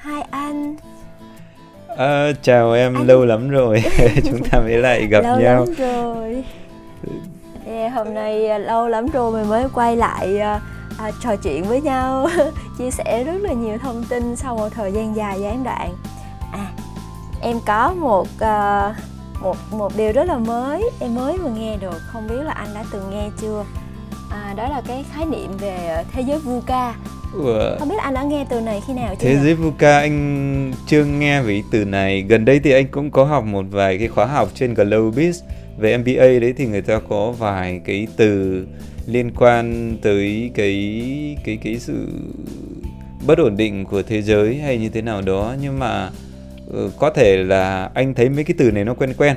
Hai anh À, chào em, anh... lâu lắm rồi chúng ta mới lại gặp lâu nhau. lắm rồi. Yeah, hôm nay à, lâu lắm rồi mình mới quay lại uh, uh, trò chuyện với nhau, chia sẻ rất là nhiều thông tin sau một thời gian dài gián đoạn. À, em có một uh, một một điều rất là mới, em mới vừa nghe được, không biết là anh đã từng nghe chưa? À, đó là cái khái niệm về thế giới VUCA Ủa. Không biết anh đã nghe từ này khi nào chưa? Thế giới VUCA anh chưa nghe về từ này. Gần đây thì anh cũng có học một vài cái khóa học trên Globis về MBA đấy thì người ta có vài cái từ liên quan tới cái cái cái sự bất ổn định của thế giới hay như thế nào đó nhưng mà uh, có thể là anh thấy mấy cái từ này nó quen quen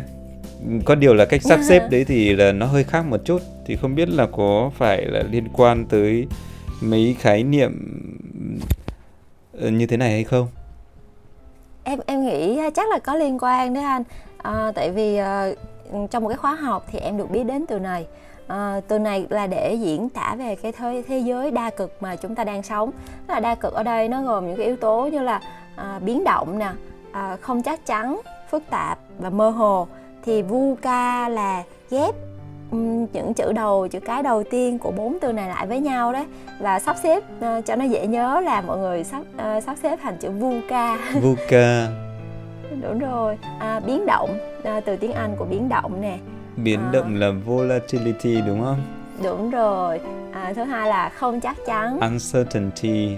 có điều là cách sắp xếp đấy thì là nó hơi khác một chút thì không biết là có phải là liên quan tới mấy khái niệm ờ, như thế này hay không? Em em nghĩ chắc là có liên quan đấy anh. À, tại vì à, trong một cái khóa học thì em được biết đến từ này. À, từ này là để diễn tả về cái thế, thế giới đa cực mà chúng ta đang sống. Tức là đa cực ở đây nó gồm những cái yếu tố như là à, biến động nè à, không chắc chắn phức tạp và mơ hồ. Thì VUCA là ghép những chữ đầu chữ cái đầu tiên của bốn từ này lại với nhau đấy. Và sắp xếp uh, cho nó dễ nhớ là mọi người sắp uh, sắp xếp thành chữ VUCA VUCA đúng rồi. À, biến động à, từ tiếng Anh của biến động nè. Biến à, động là volatility đúng không? Đúng rồi. À, thứ hai là không chắc chắn. Uncertainty.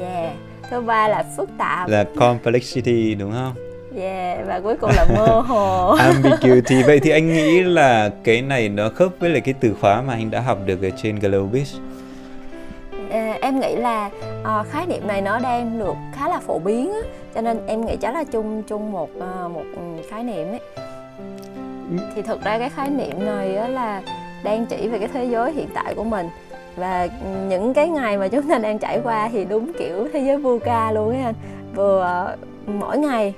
Yeah. Thứ ba là phức tạp. Là complexity đúng không Yeah, và cuối cùng là mơ hồ. Ambiguity. Vậy thì anh nghĩ là cái này nó khớp với lại cái từ khóa mà anh đã học được ở trên Globis à, Em nghĩ là à, khái niệm này nó đang được khá là phổ biến á, Cho nên em nghĩ chắc là chung chung một à, một khái niệm ấy. Thì thực ra cái khái niệm này á là đang chỉ về cái thế giới hiện tại của mình. Và những cái ngày mà chúng ta đang trải qua thì đúng kiểu thế giới VUCA luôn ấy anh. Vừa mỗi ngày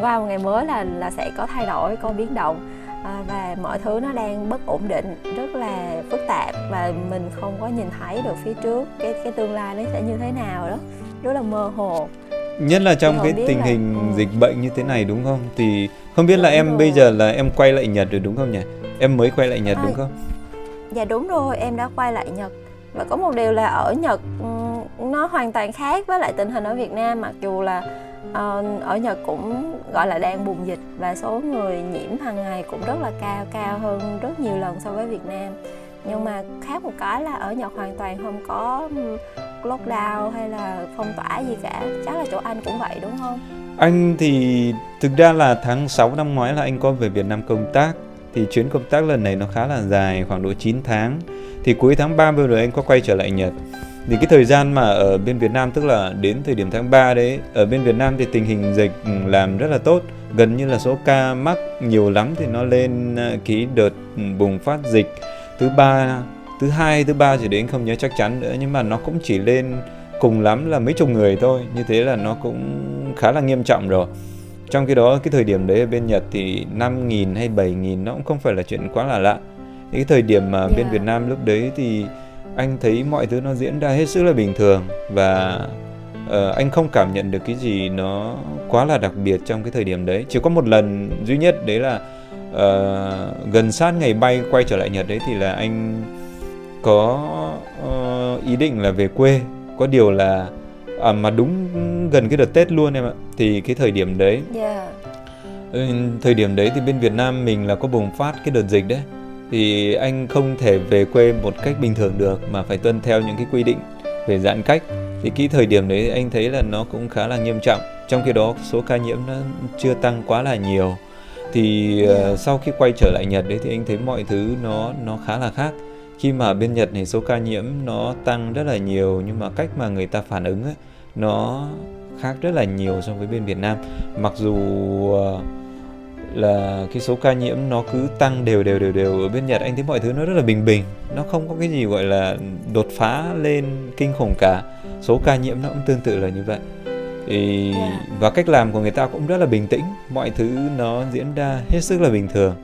qua một ngày mới là là sẽ có thay đổi có biến động. À, và mọi thứ nó đang bất ổn định rất là phức tạp và mình không có nhìn thấy được phía trước cái cái tương lai nó sẽ như thế nào đó. Rất là mơ hồ. Nhất là trong cái tình là, hình ừ. dịch bệnh như thế này đúng không? Thì không biết đúng là em rồi. bây giờ là em quay lại nhật rồi đúng không nhỉ? Em mới quay lại nhật à, đúng không? Dạ đúng rồi em đã quay lại nhật. Và có một điều là ở nhật nó hoàn toàn khác với lại tình hình ở việt nam mặc dù là Ờ, ở Nhật cũng, gọi là, đang bùng dịch và số người nhiễm hàng ngày cũng rất là cao cao hơn rất nhiều lần so với Việt Nam. Nhưng mà khác một cái là ở Nhật hoàn toàn không có lockdown hay là phong tỏa gì cả. Chắc là chỗ anh cũng vậy, đúng không? Anh thì thực ra là tháng 6 năm ngoái là anh có về Việt Nam công tác thì chuyến công tác lần này nó khá là dài khoảng độ 9 tháng. Thì cuối tháng 3 vừa rồi anh có quay trở lại Nhật. Thì cái thời gian mà ở bên Việt Nam tức là đến thời điểm tháng 3 đấy ở bên Việt Nam thì tình hình dịch ừ, làm rất là tốt. Gần như là số ca mắc nhiều lắm thì nó lên ờ, cái đợt ừ, bùng phát dịch thứ ba thứ hai thứ ba chỉ đến không nhớ chắc chắn nữa. Nhưng mà nó cũng chỉ lên cùng lắm là mấy chục người thôi. Như thế là nó cũng khá là nghiêm trọng rồi trong khi đó cái thời điểm đấy ở bên Nhật thì 5.000 hay 7.000 nó cũng không phải là chuyện quá là lạ. Cái thời điểm mà yeah. bên Việt Nam lúc đấy thì anh thấy mọi thứ nó diễn ra hết sức là bình thường và uh, anh không cảm nhận được cái gì nó quá là đặc biệt trong cái thời điểm đấy. Chỉ có một lần duy nhất đấy là uh, gần sát ngày bay quay trở lại nhật đấy thì là anh có uh, ý định là về quê. Có điều là à, mà đúng gần cái đợt tết luôn em ạ. Thì cái thời điểm đấy yeah. Ừ, thời điểm đấy thì bên việt nam mình là có bùng phát cái đợt dịch đấy. Thì anh không thể về quê một cách bình thường được mà phải tuân theo những cái quy định về giãn cách. Thì cái thời điểm đấy anh thấy là nó cũng khá là nghiêm trọng. Trong khi đó số ca nhiễm nó chưa tăng quá là nhiều. Thì uh, sau khi quay trở lại Nhật đấy thì anh thấy mọi thứ nó nó khá là khác. Khi mà bên Nhật này số ca nhiễm nó tăng rất là nhiều nhưng mà cách mà người ta phản ứng ấy nó khác rất là nhiều so với bên Việt Nam. Mặc dù uh, là cái số ca nhiễm nó cứ tăng đều đều đều đều ở bên Nhật anh thấy mọi thứ nó rất là bình bình. Nó không có cái gì gọi là đột phá lên kinh khủng cả. Số ca nhiễm nó cũng tương tự là như vậy. Thì, và cách làm của người ta cũng rất là bình tĩnh. Mọi thứ nó diễn ra hết sức là bình thường.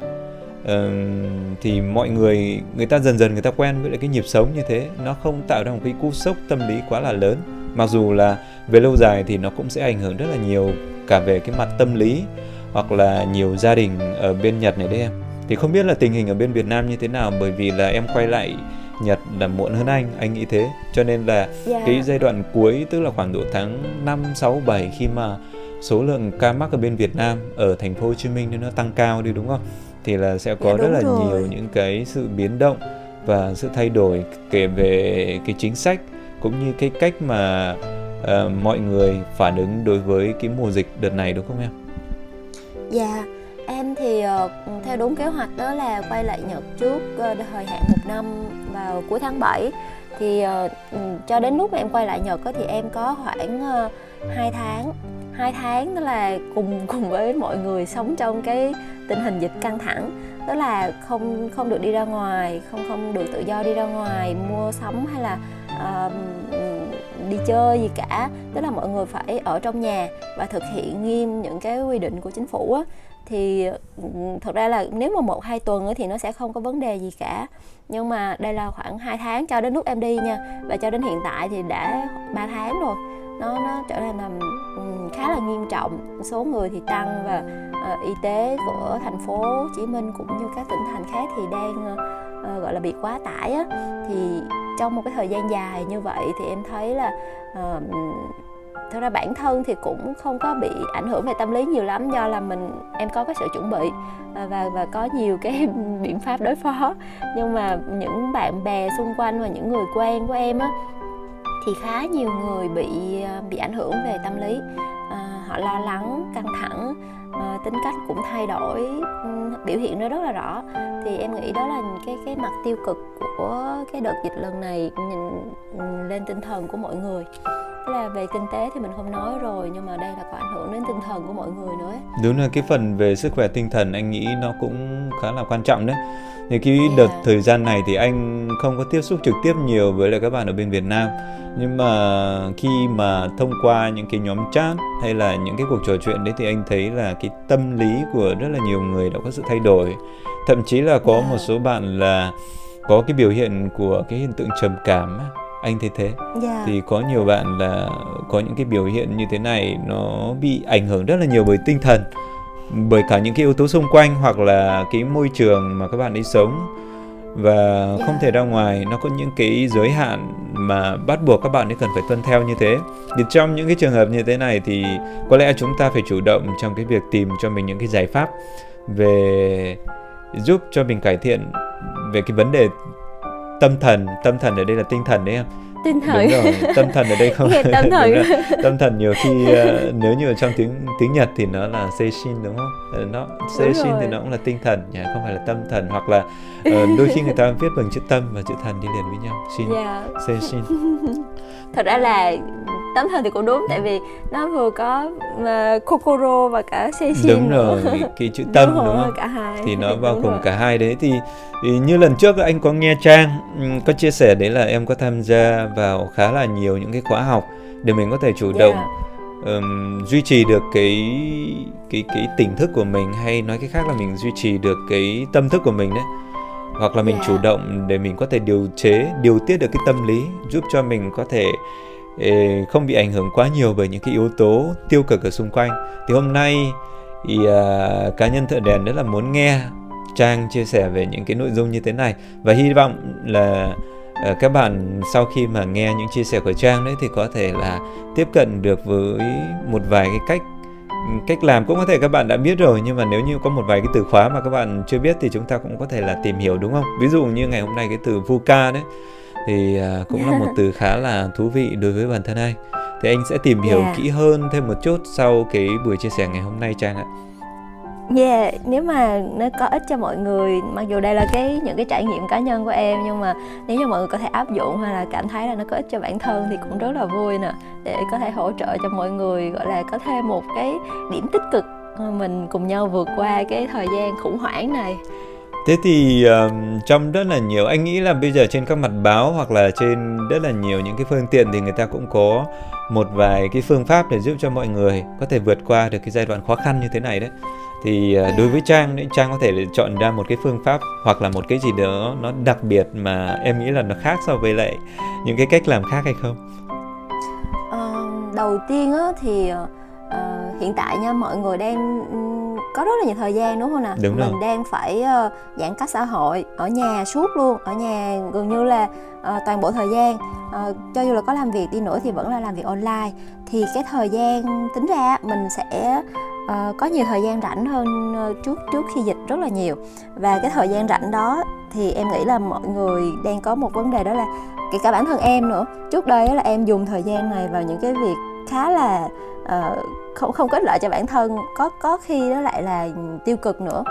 Uh, thì mọi người người ta dần dần người ta quen với lại cái nhịp sống như thế. Nó không tạo ra một cái cú sốc tâm lý quá là lớn mặc dù là về lâu dài thì nó cũng sẽ ảnh hưởng rất là nhiều cả về cái mặt tâm lý hoặc là nhiều gia đình ở bên Nhật này đấy em thì không biết là tình hình ở bên Việt Nam như thế nào bởi vì là em quay lại Nhật là muộn hơn anh anh nghĩ thế cho nên là yeah. cái giai đoạn cuối tức là khoảng độ tháng 5, 6, 7 khi mà số lượng ca mắc ở bên Việt Nam ở thành phố Hồ Chí Minh nó tăng cao đi đúng không thì là sẽ có dạ, rất là rồi. nhiều những cái sự biến động và sự thay đổi kể về cái chính sách cũng như cái cách mà uh, mọi người phản ứng đối với cái mùa dịch đợt này đúng không em? Dạ, yeah, em thì uh, theo đúng kế hoạch đó là quay lại Nhật trước uh, thời hạn một năm vào cuối tháng 7 thì uh, cho đến lúc mà em quay lại Nhật thì em có khoảng uh, 2 tháng hai tháng đó là cùng cùng với mọi người sống trong cái tình hình dịch căng thẳng đó là không không được đi ra ngoài không không được tự do đi ra ngoài mua sắm hay là uh, đi chơi gì cả. Tức là mọi người phải ở trong nhà và thực hiện nghiêm những cái quy định của chính phủ á. Thì thật ra là nếu mà một hai tuần thì nó sẽ không có vấn đề gì cả. Nhưng mà đây là khoảng 2 tháng cho đến lúc em đi nha. Và cho đến hiện tại thì đã 3 tháng rồi. Nó nó trở nên là khá là nghiêm trọng. Số người thì tăng và uh, y tế của thành phố Hồ Chí Minh cũng như các tỉnh thành khác thì đang uh, gọi là bị quá tải á. Thì trong một cái thời gian dài như vậy thì em thấy là uh, thật ra bản thân thì cũng không có bị ảnh hưởng về tâm lý nhiều lắm do là mình em có cái sự chuẩn bị ờ, và và có nhiều cái biện pháp đối phó. Nhưng mà những bạn bè xung quanh và những người quen của em á thì khá nhiều người bị ờ, bị ảnh hưởng về tâm lý. À, họ lo lắng căng thẳng à, tính cách cũng thay đổi biểu hiện nó rất là rõ. Thì em nghĩ đó là cái cái mặt tiêu cực của cái đợt dịch lần này nhìn lên tinh thần của mọi người là về kinh tế thì mình không nói rồi nhưng mà đây là có ảnh hưởng đến tinh thần của mọi người nữa đúng là cái phần về sức khỏe tinh thần anh nghĩ nó cũng khá là quan trọng đấy. Thì cái yeah. đợt thời gian này thì anh không có tiếp xúc trực tiếp nhiều với lại các bạn ở bên Việt Nam. Nhưng mà khi mà thông qua những cái nhóm chat hay là những cái cuộc trò chuyện đấy thì anh thấy là cái tâm lý của rất là nhiều người đã có sự thay đổi. Thậm chí là có một số bạn là có cái biểu hiện của cái hiện tượng trầm cảm anh thấy thế yeah. thì có nhiều bạn là có những cái biểu hiện như thế này nó bị ảnh hưởng rất là nhiều bởi tinh thần bởi cả những cái yếu tố xung quanh hoặc là cái môi trường mà các bạn đi sống và yeah. không thể ra ngoài nó có những cái giới hạn mà bắt buộc các bạn ấy cần phải tuân theo như thế thì trong những cái trường hợp như thế này thì có lẽ chúng ta phải chủ động trong cái việc tìm cho mình những cái giải pháp về giúp cho mình cải thiện về cái vấn đề tâm thần tâm thần ở đây là tinh thần đấy em. Tinh thần. đúng rồi tâm thần ở đây không tâm thần. tâm thần nhiều khi uh, nếu như ở trong tiếng tiếng nhật thì nó là seishin đúng không? Ờ, nó seishin thì nó cũng là tinh thần nhỉ không phải là tâm thần. Hoặc là uh, đôi khi người ta viết bằng chữ tâm và chữ thần đi liền với nhau. Shin yeah. seishin thật ra là tấm thần thì cũng đúng tại vì nó vừa có uh, kokoro và cả seishin đúng rồi cái chữ tâm đúng, đúng không? cả hai. thì nó bao gồm cả hai đấy. Thì, thì như lần trước anh có nghe trang có chia sẻ đấy là em có tham gia vào khá là nhiều những cái khóa học để mình có thể chủ động um, duy trì được cái cái cái tỉnh thức của mình hay nói cách khác là mình duy trì được cái tâm thức của mình đấy. Hoặc là mình yeah. chủ động để mình có thể điều chế điều tiết được cái tâm lý giúp cho mình có thể không bị ảnh hưởng quá nhiều bởi những cái yếu tố tiêu cực ở xung quanh. Thì hôm nay thì uh, cá nhân thợ đèn rất là muốn nghe trang chia sẻ về những cái nội dung như thế này. Và hy vọng là uh, các bạn sau khi mà nghe những chia sẻ của trang đấy thì có thể là tiếp cận được với một vài cái cách cách làm. Cũng có thể các bạn đã biết rồi nhưng mà nếu như có một vài cái từ khóa mà các bạn chưa biết thì chúng ta cũng có thể là tìm hiểu đúng không? Ví dụ như ngày hôm nay cái từ VUCA đấy thì à, cũng là một từ khá là thú vị đối với bản thân anh thì anh sẽ tìm hiểu yeah. kỹ hơn thêm một chút sau cái buổi chia sẻ ngày hôm nay trang ạ. Yeah, nếu mà nó có ích cho mọi người, mặc dù đây là cái những cái trải nghiệm cá nhân của em nhưng mà nếu như mọi người có thể áp dụng hay là cảm thấy là nó có ích cho bản thân thì cũng rất là vui nè để có thể hỗ trợ cho mọi người gọi là có thêm một cái điểm tích cực mình cùng nhau vượt qua cái thời gian khủng hoảng này Thế thì um, trong rất là nhiều anh nghĩ là bây giờ trên các mặt báo hoặc là trên rất là nhiều những cái phương tiện thì người ta cũng có một vài cái phương pháp để giúp cho mọi người có thể vượt qua được cái giai đoạn khó khăn như thế này đấy. Thì uh, đối với Trang thì Trang có thể chọn ra một cái phương pháp hoặc là một cái gì đó nó đặc biệt mà em nghĩ là nó khác so với lại những cái cách làm khác hay không? Ờ, đầu tiên á thì uh, hiện tại nha mọi người đang có rất là nhiều thời gian đúng không nào? Đúng mình rồi. đang phải uh, giãn cách xã hội ở nhà suốt luôn. Ở nhà gần như là uh, toàn bộ thời gian uh, cho dù là có làm việc đi nữa thì vẫn là làm việc online. Thì cái thời gian tính ra mình sẽ uh, có nhiều thời gian rảnh hơn uh, trước trước khi dịch rất là nhiều. Và cái thời gian rảnh đó thì em nghĩ là mọi người đang có một vấn đề đó là kể cả bản thân em nữa. Trước đây là em dùng thời gian này vào những cái việc khá là uh, không không có ích lợi cho bản thân có có khi đó lại là tiêu cực nữa.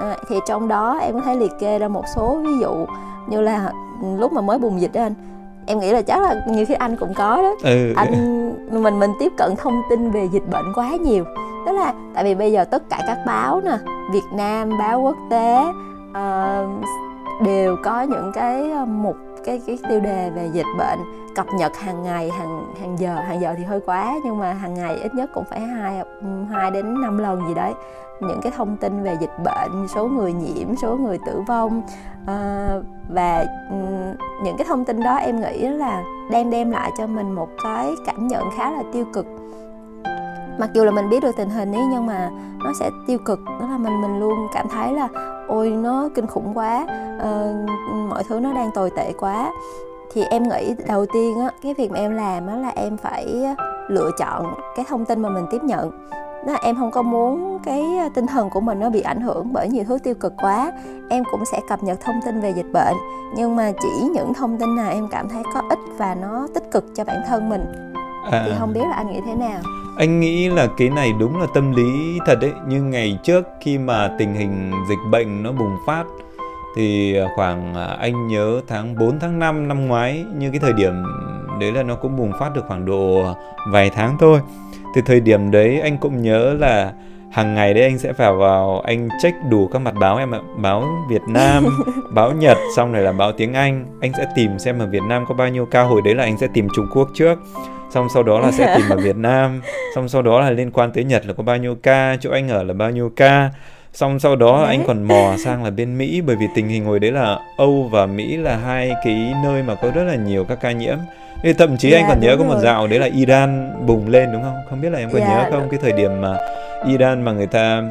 À, thì trong đó em có thể liệt kê ra một số ví dụ như là lúc mà mới bùng dịch đó anh em nghĩ là chắc là nhiều khi anh cũng có đó. Ừ. anh mình mình tiếp cận thông tin về dịch bệnh quá nhiều. Tức là tại vì bây giờ tất cả các báo nè Việt Nam báo quốc tế uh, đều có những cái mục cái cái tiêu đề về dịch bệnh cập nhật hàng ngày hàng hàng giờ hàng giờ thì hơi quá nhưng mà hàng ngày ít nhất cũng phải hai hai đến năm lần gì đấy. Những cái thông tin về dịch bệnh số người nhiễm số người tử vong à, và ừ, những cái thông tin đó em nghĩ là đang đem lại cho mình một cái cảm nhận khá là tiêu cực. Mặc dù là mình biết được tình hình ấy nhưng mà nó sẽ tiêu cực đó là mình mình luôn cảm thấy là ôi nó kinh khủng quá. Uh, mọi thứ nó đang tồi tệ quá. Thì em nghĩ đầu tiên á cái việc mà em làm á là em phải lựa chọn cái thông tin mà mình tiếp nhận. Đó là em không có muốn cái tinh thần của mình nó bị ảnh hưởng bởi nhiều thứ tiêu cực quá. Em cũng sẽ cập nhật thông tin về dịch bệnh nhưng mà chỉ những thông tin nào em cảm thấy có ích và nó tích cực cho bản thân mình. À. thì không biết là anh nghĩ thế nào anh nghĩ là cái này đúng là tâm lý thật đấy nhưng ngày trước khi mà tình hình dịch bệnh nó bùng phát thì khoảng à, anh nhớ tháng 4 tháng 5 năm ngoái như cái thời điểm đấy là nó cũng bùng phát được khoảng độ vài tháng thôi. Thì thời điểm đấy anh cũng nhớ là hàng ngày đấy anh sẽ phải vào anh check đủ các mặt báo em ạ báo Việt Nam báo Nhật xong rồi là báo tiếng Anh. Anh sẽ tìm xem ở Việt Nam có bao nhiêu ca hồi đấy là anh sẽ tìm Trung Quốc trước xong sau đó là sẽ tìm ở Việt Nam. Xong sau đó là liên quan tới Nhật là có bao nhiêu ca chỗ anh ở là bao nhiêu ca. Xong sau đó đấy. anh còn mò sang là bên Mỹ bởi vì tình hình hồi đấy là Âu và Mỹ là hai cái nơi mà có rất là nhiều các ca nhiễm. Thì thậm chí yeah, anh còn nhớ có một dạo đấy là Iran bùng lên đúng không? Không biết là em có yeah, nhớ không? đúng. cái thời điểm mà Iran mà người ta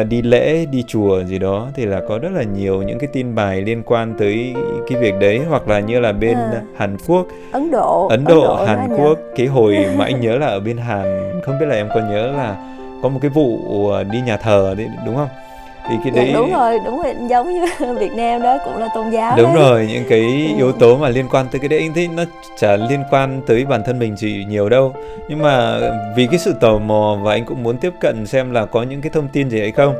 uh, đi lễ đi chùa gì đó thì là có rất là nhiều những cái tin bài liên quan tới cái việc đấy hoặc là như là bên à. Hàn Quốc. Ấn Độ. Ấn Độ, Ấn Độ Hàn Quốc. Cái hồi mà anh nhớ là ở bên Hàn không biết là em có nhớ là có một cái vụ ờ, đi nhà thờ đấy đúng không thì cái dạ, đấy đúng rồi đúng rồi giống như Việt Nam đó cũng là tôn giáo đúng đấy. rồi những cái ừ. yếu tố mà liên quan tới cái đấy anh thấy nó chả liên quan tới bản thân mình chỉ nhiều đâu nhưng mà vì cái sự tò mò và anh cũng muốn tiếp cận xem là có những cái thông tin gì hay không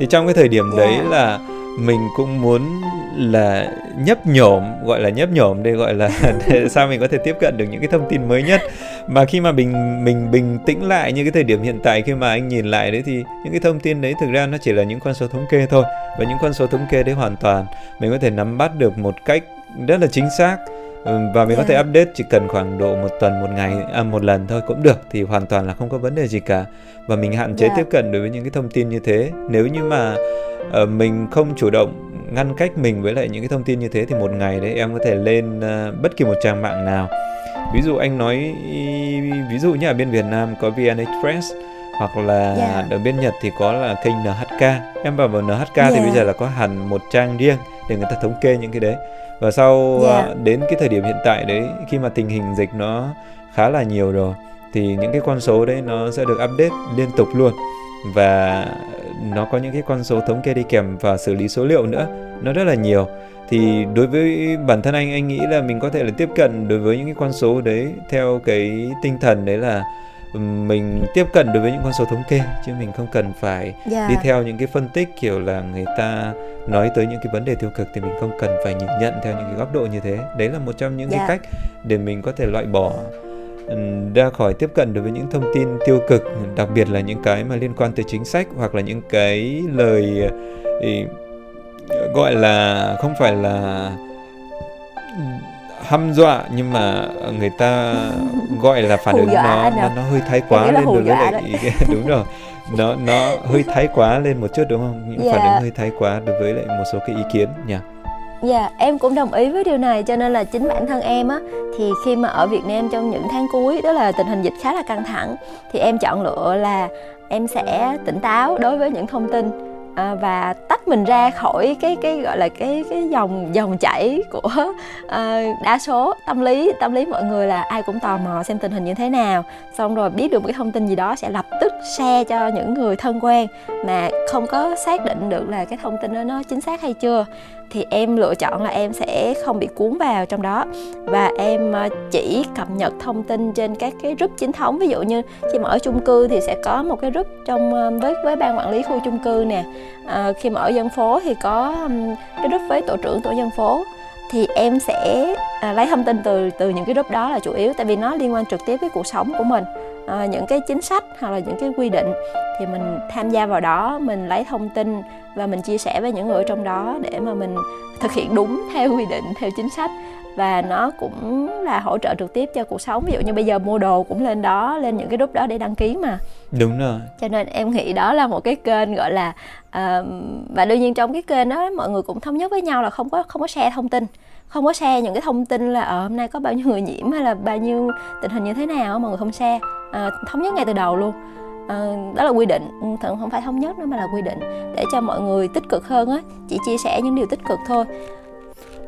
thì trong cái thời điểm yeah. đấy dạ. là mình cũng muốn là nhấp nhổm, gọi là nhấp nhổm đây, gọi là để sao mình có thể tiếp cận được những cái thông tin mới nhất. Mà khi mà mình mình bình tĩnh lại như cái thời điểm hiện tại, khi mà anh nhìn lại đấy, thì những cái thông tin đấy thực ra nó chỉ là những con số thống kê thôi. Và những con số thống kê đấy hoàn toàn, mình có thể nắm bắt được một cách rất là chính xác và mình yeah. có thể update chỉ cần khoảng độ một tuần một ngày à, một lần thôi cũng được thì hoàn toàn là không có vấn đề gì cả và mình hạn chế yeah. tiếp cận đối với những cái thông tin như thế nếu như mà uh, mình không chủ động ngăn cách mình với lại những cái thông tin như thế thì một ngày đấy em có thể lên uh, bất kỳ một trang mạng nào ví dụ anh nói ví dụ như ở bên Việt Nam có VN Express hoặc là yeah. Ở bên Nhật thì có là kênh NHK em vào vào NHK yeah. thì bây dạ. giờ là có hẳn một trang riêng để người ta thống kê những cái đấy và sau yeah. Dạ. đến cái thời điểm hiện tại đấy khi mà tình hình dịch nó khá là nhiều rồi thì những cái con số đấy nó sẽ được update liên tục luôn và nó có những cái con số thống kê đi kèm và xử lý số liệu nữa nó rất là nhiều thì đối với bản thân anh anh nghĩ là mình có thể là tiếp cận đối với những cái con số đấy theo cái tinh thần đấy là mình tiếp cận đối với những con số thống kê chứ mình không cần phải yeah. Dạ. đi theo những cái phân tích kiểu là người ta nói tới những cái vấn đề tiêu cực thì mình không cần phải nhìn nhận theo những cái góc độ như thế đấy là một trong những yeah. cái dạ. cách để mình có thể loại bỏ ra khỏi tiếp cận đối với những thông tin tiêu cực đặc biệt là những cái mà liên quan tới chính sách hoặc là những cái lời ý, gọi là không phải là hăm dọa nhưng mà người ta gọi là phản ứng nó, nó nó hơi thái quá lên đối với lại đúng rồi. Nó nó hơi thái quá lên một chút đúng không? Những yeah. phản ứng dạ. hơi thái quá đối với lại một số cái ý kiến nhỉ? Dạ, em cũng đồng ý với điều này cho nên là chính bản thân em á thì khi mà ở Việt Nam trong những tháng cuối đó là tình hình dịch khá là căng thẳng thì em chọn lựa là em sẽ tỉnh táo đối với những thông tin à, và tách mình ra khỏi cái cái gọi là cái cái dòng dòng chảy của à, đa số tâm lý tâm lý mọi người là ai cũng tò mò xem tình hình như thế nào. Xong rồi biết được một cái thông tin gì đó sẽ lập tức share cho những người thân quen mà không có xác định được là cái thông tin đó nó chính xác hay chưa thì em lựa chọn là em sẽ không bị cuốn vào trong đó. Và em ờ, chỉ cập nhật thông tin trên các cái group chính thống. Ví dụ như khi mà ở chung cư thì sẽ có một cái group trong ờ, với với ban quản lý khu chung cư nè. À, khi mà ở dân phố thì có cái group với tổ trưởng tổ dân phố. Thì em sẽ à, lấy thông tin từ từ những cái group đó là chủ yếu tại vì nó liên quan trực tiếp với cuộc sống của mình à, những cái chính sách hoặc là những cái quy định thì mình tham gia vào đó mình lấy thông tin và mình chia sẻ với những người trong đó để mà mình thực hiện đúng theo quy định theo chính sách. Và nó cũng là hỗ trợ trực tiếp cho cuộc sống. Ví dụ như bây giờ mua đồ cũng lên đó lên những cái group đó để đăng ký mà. Đúng rồi. Cho nên em nghĩ đó là một cái kênh gọi là uh, và đương nhiên trong cái kênh đó mọi người cũng thống nhất với nhau là không có không có share thông tin. Không có share những cái thông tin là ở ờ, hôm nay có bao nhiêu người nhiễm hay là bao nhiêu tình hình như thế nào mọi người không share à, thống nhất ngay từ đầu luôn. À, đó là quy định. Ừ, Thường không phải thống nhất nữa mà là quy định. Để cho mọi người tích cực hơn á chỉ chia sẻ những điều tích cực thôi.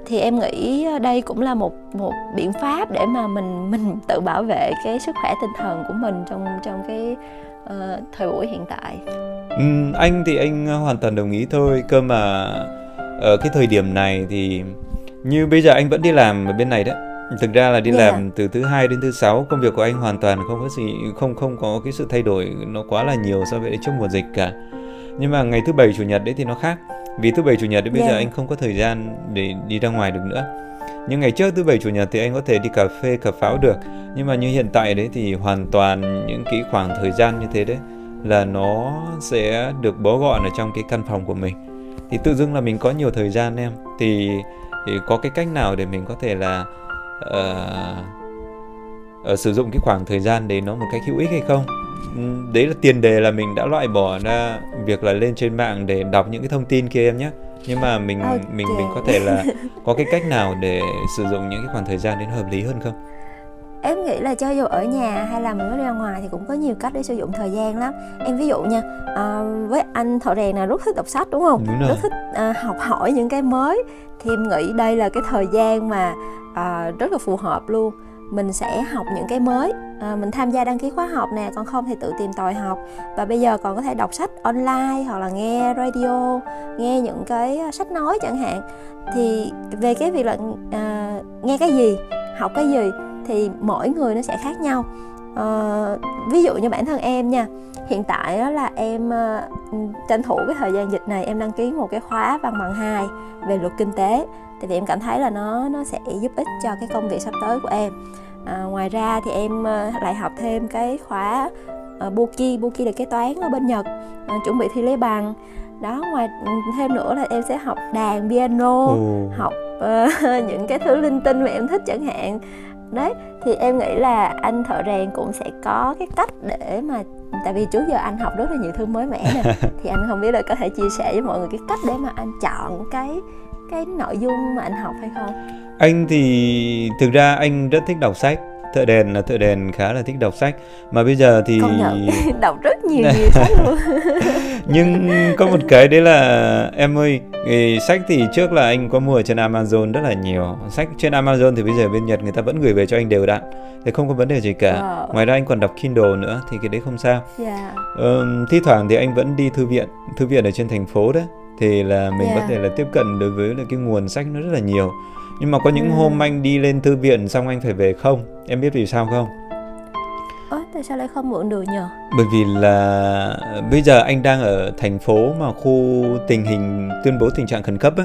Thì em nghĩ đây cũng là một một biện pháp để mà mình mình tự bảo vệ cái sức khỏe tinh thần của mình trong trong cái uh, thời buổi hiện tại. Ừ, anh thì anh hoàn toàn đồng ý thôi. Cơ mà ở cái thời điểm này thì như bây giờ anh vẫn đi làm ở bên này đấy thực ra là đi yeah. Làm từ thứ hai đến thứ sáu công việc của anh hoàn toàn không có gì không không có cái sự thay đổi nó quá là nhiều so với trước mùa dịch cả nhưng mà ngày thứ bảy chủ nhật đấy thì nó khác vì thứ bảy chủ nhật đến bây yeah. giờ dạ. anh không có thời gian để đi ra ngoài được nữa nhưng ngày trước thứ bảy chủ nhật thì anh có thể đi cà phê cà pháo được nhưng mà như hiện tại đấy thì hoàn toàn những cái khoảng thời gian như thế đấy là nó sẽ được bó gọn ở trong cái căn phòng của mình thì tự dưng là mình có nhiều thời gian em thì, thì có cái cách nào để mình có thể là uh, uh, sử dụng cái khoảng thời gian đấy nó một cách hữu ích hay không? Đấy là tiền đề là mình đã loại bỏ ra việc là lên trên mạng để đọc những cái thông tin kia em nhé. Nhưng mà mình okay. mình mình có thể là có cái cách nào để sử dụng những cái khoảng thời gian đến hợp lý hơn không em nghĩ là cho dù ở nhà hay là mình có ra ngoài thì cũng có nhiều cách để sử dụng thời gian lắm. Em ví dụ nha à, với anh thợ rèn là rất thích đọc sách đúng không? Đúng rồi. rất thích à, học hỏi những cái mới. Thì em nghĩ đây là cái thời gian mà à, rất là phù hợp luôn. Mình sẽ học những cái mới à, mình tham gia đăng ký khóa học nè còn không thì tự tìm tòi học. Và bây giờ còn có thể đọc sách online hoặc là nghe radio nghe những cái sách nói chẳng hạn. Thì về cái việc là à, nghe cái gì học cái gì thì mỗi người nó sẽ khác nhau. À, ví dụ như bản thân em nha hiện tại đó là em uh, tranh thủ cái thời gian dịch này em đăng ký một cái khóa văn bằng 2 về luật kinh tế tại vì em cảm thấy là nó nó sẽ giúp ích cho cái công việc sắp tới của em. À, ngoài ra thì em uh, lại học thêm cái khóa uh, Boki Boki là kế toán ở bên Nhật uh, chuẩn bị thi lấy bằng. Đó ngoài ừ, thêm nữa là em sẽ học đàn piano ừ. học uh, những cái thứ linh tinh mà em thích chẳng hạn đấy thì em nghĩ là anh thợ rèn cũng sẽ có cái cách để mà tại vì trước giờ anh học rất là nhiều thứ mới mẻ nè. Thì anh không biết là có thể chia sẻ với mọi người cái cách để mà anh chọn cái cái nội dung mà anh học hay không? Anh thì thực ra anh rất thích đọc sách thợ đèn là thợ đèn khá là thích đọc sách mà bây giờ thì đọc rất nhiều nhiều sách luôn nhưng có một cái đấy là em ơi sách thì trước là anh có mua trên Amazon rất là nhiều sách trên Amazon thì bây giờ bên Nhật người ta vẫn gửi về cho anh đều đặn thì không có vấn đề gì cả wow. ngoài ra anh còn đọc Kindle nữa thì cái đấy không sao yeah. Dạ. ờ, thi thoảng thì anh vẫn đi thư viện thư viện ở trên thành phố đấy thì là mình yeah. có dạ. thể là tiếp cận đối với là cái nguồn sách nó rất là nhiều nhưng mà có những ừ. hôm anh đi lên thư viện xong anh phải về không em biết vì sao không Ơ, tại sao lại không mượn được nhờ? Bởi vì là bây giờ anh đang ở thành phố mà khu tình hình tuyên bố tình trạng khẩn cấp á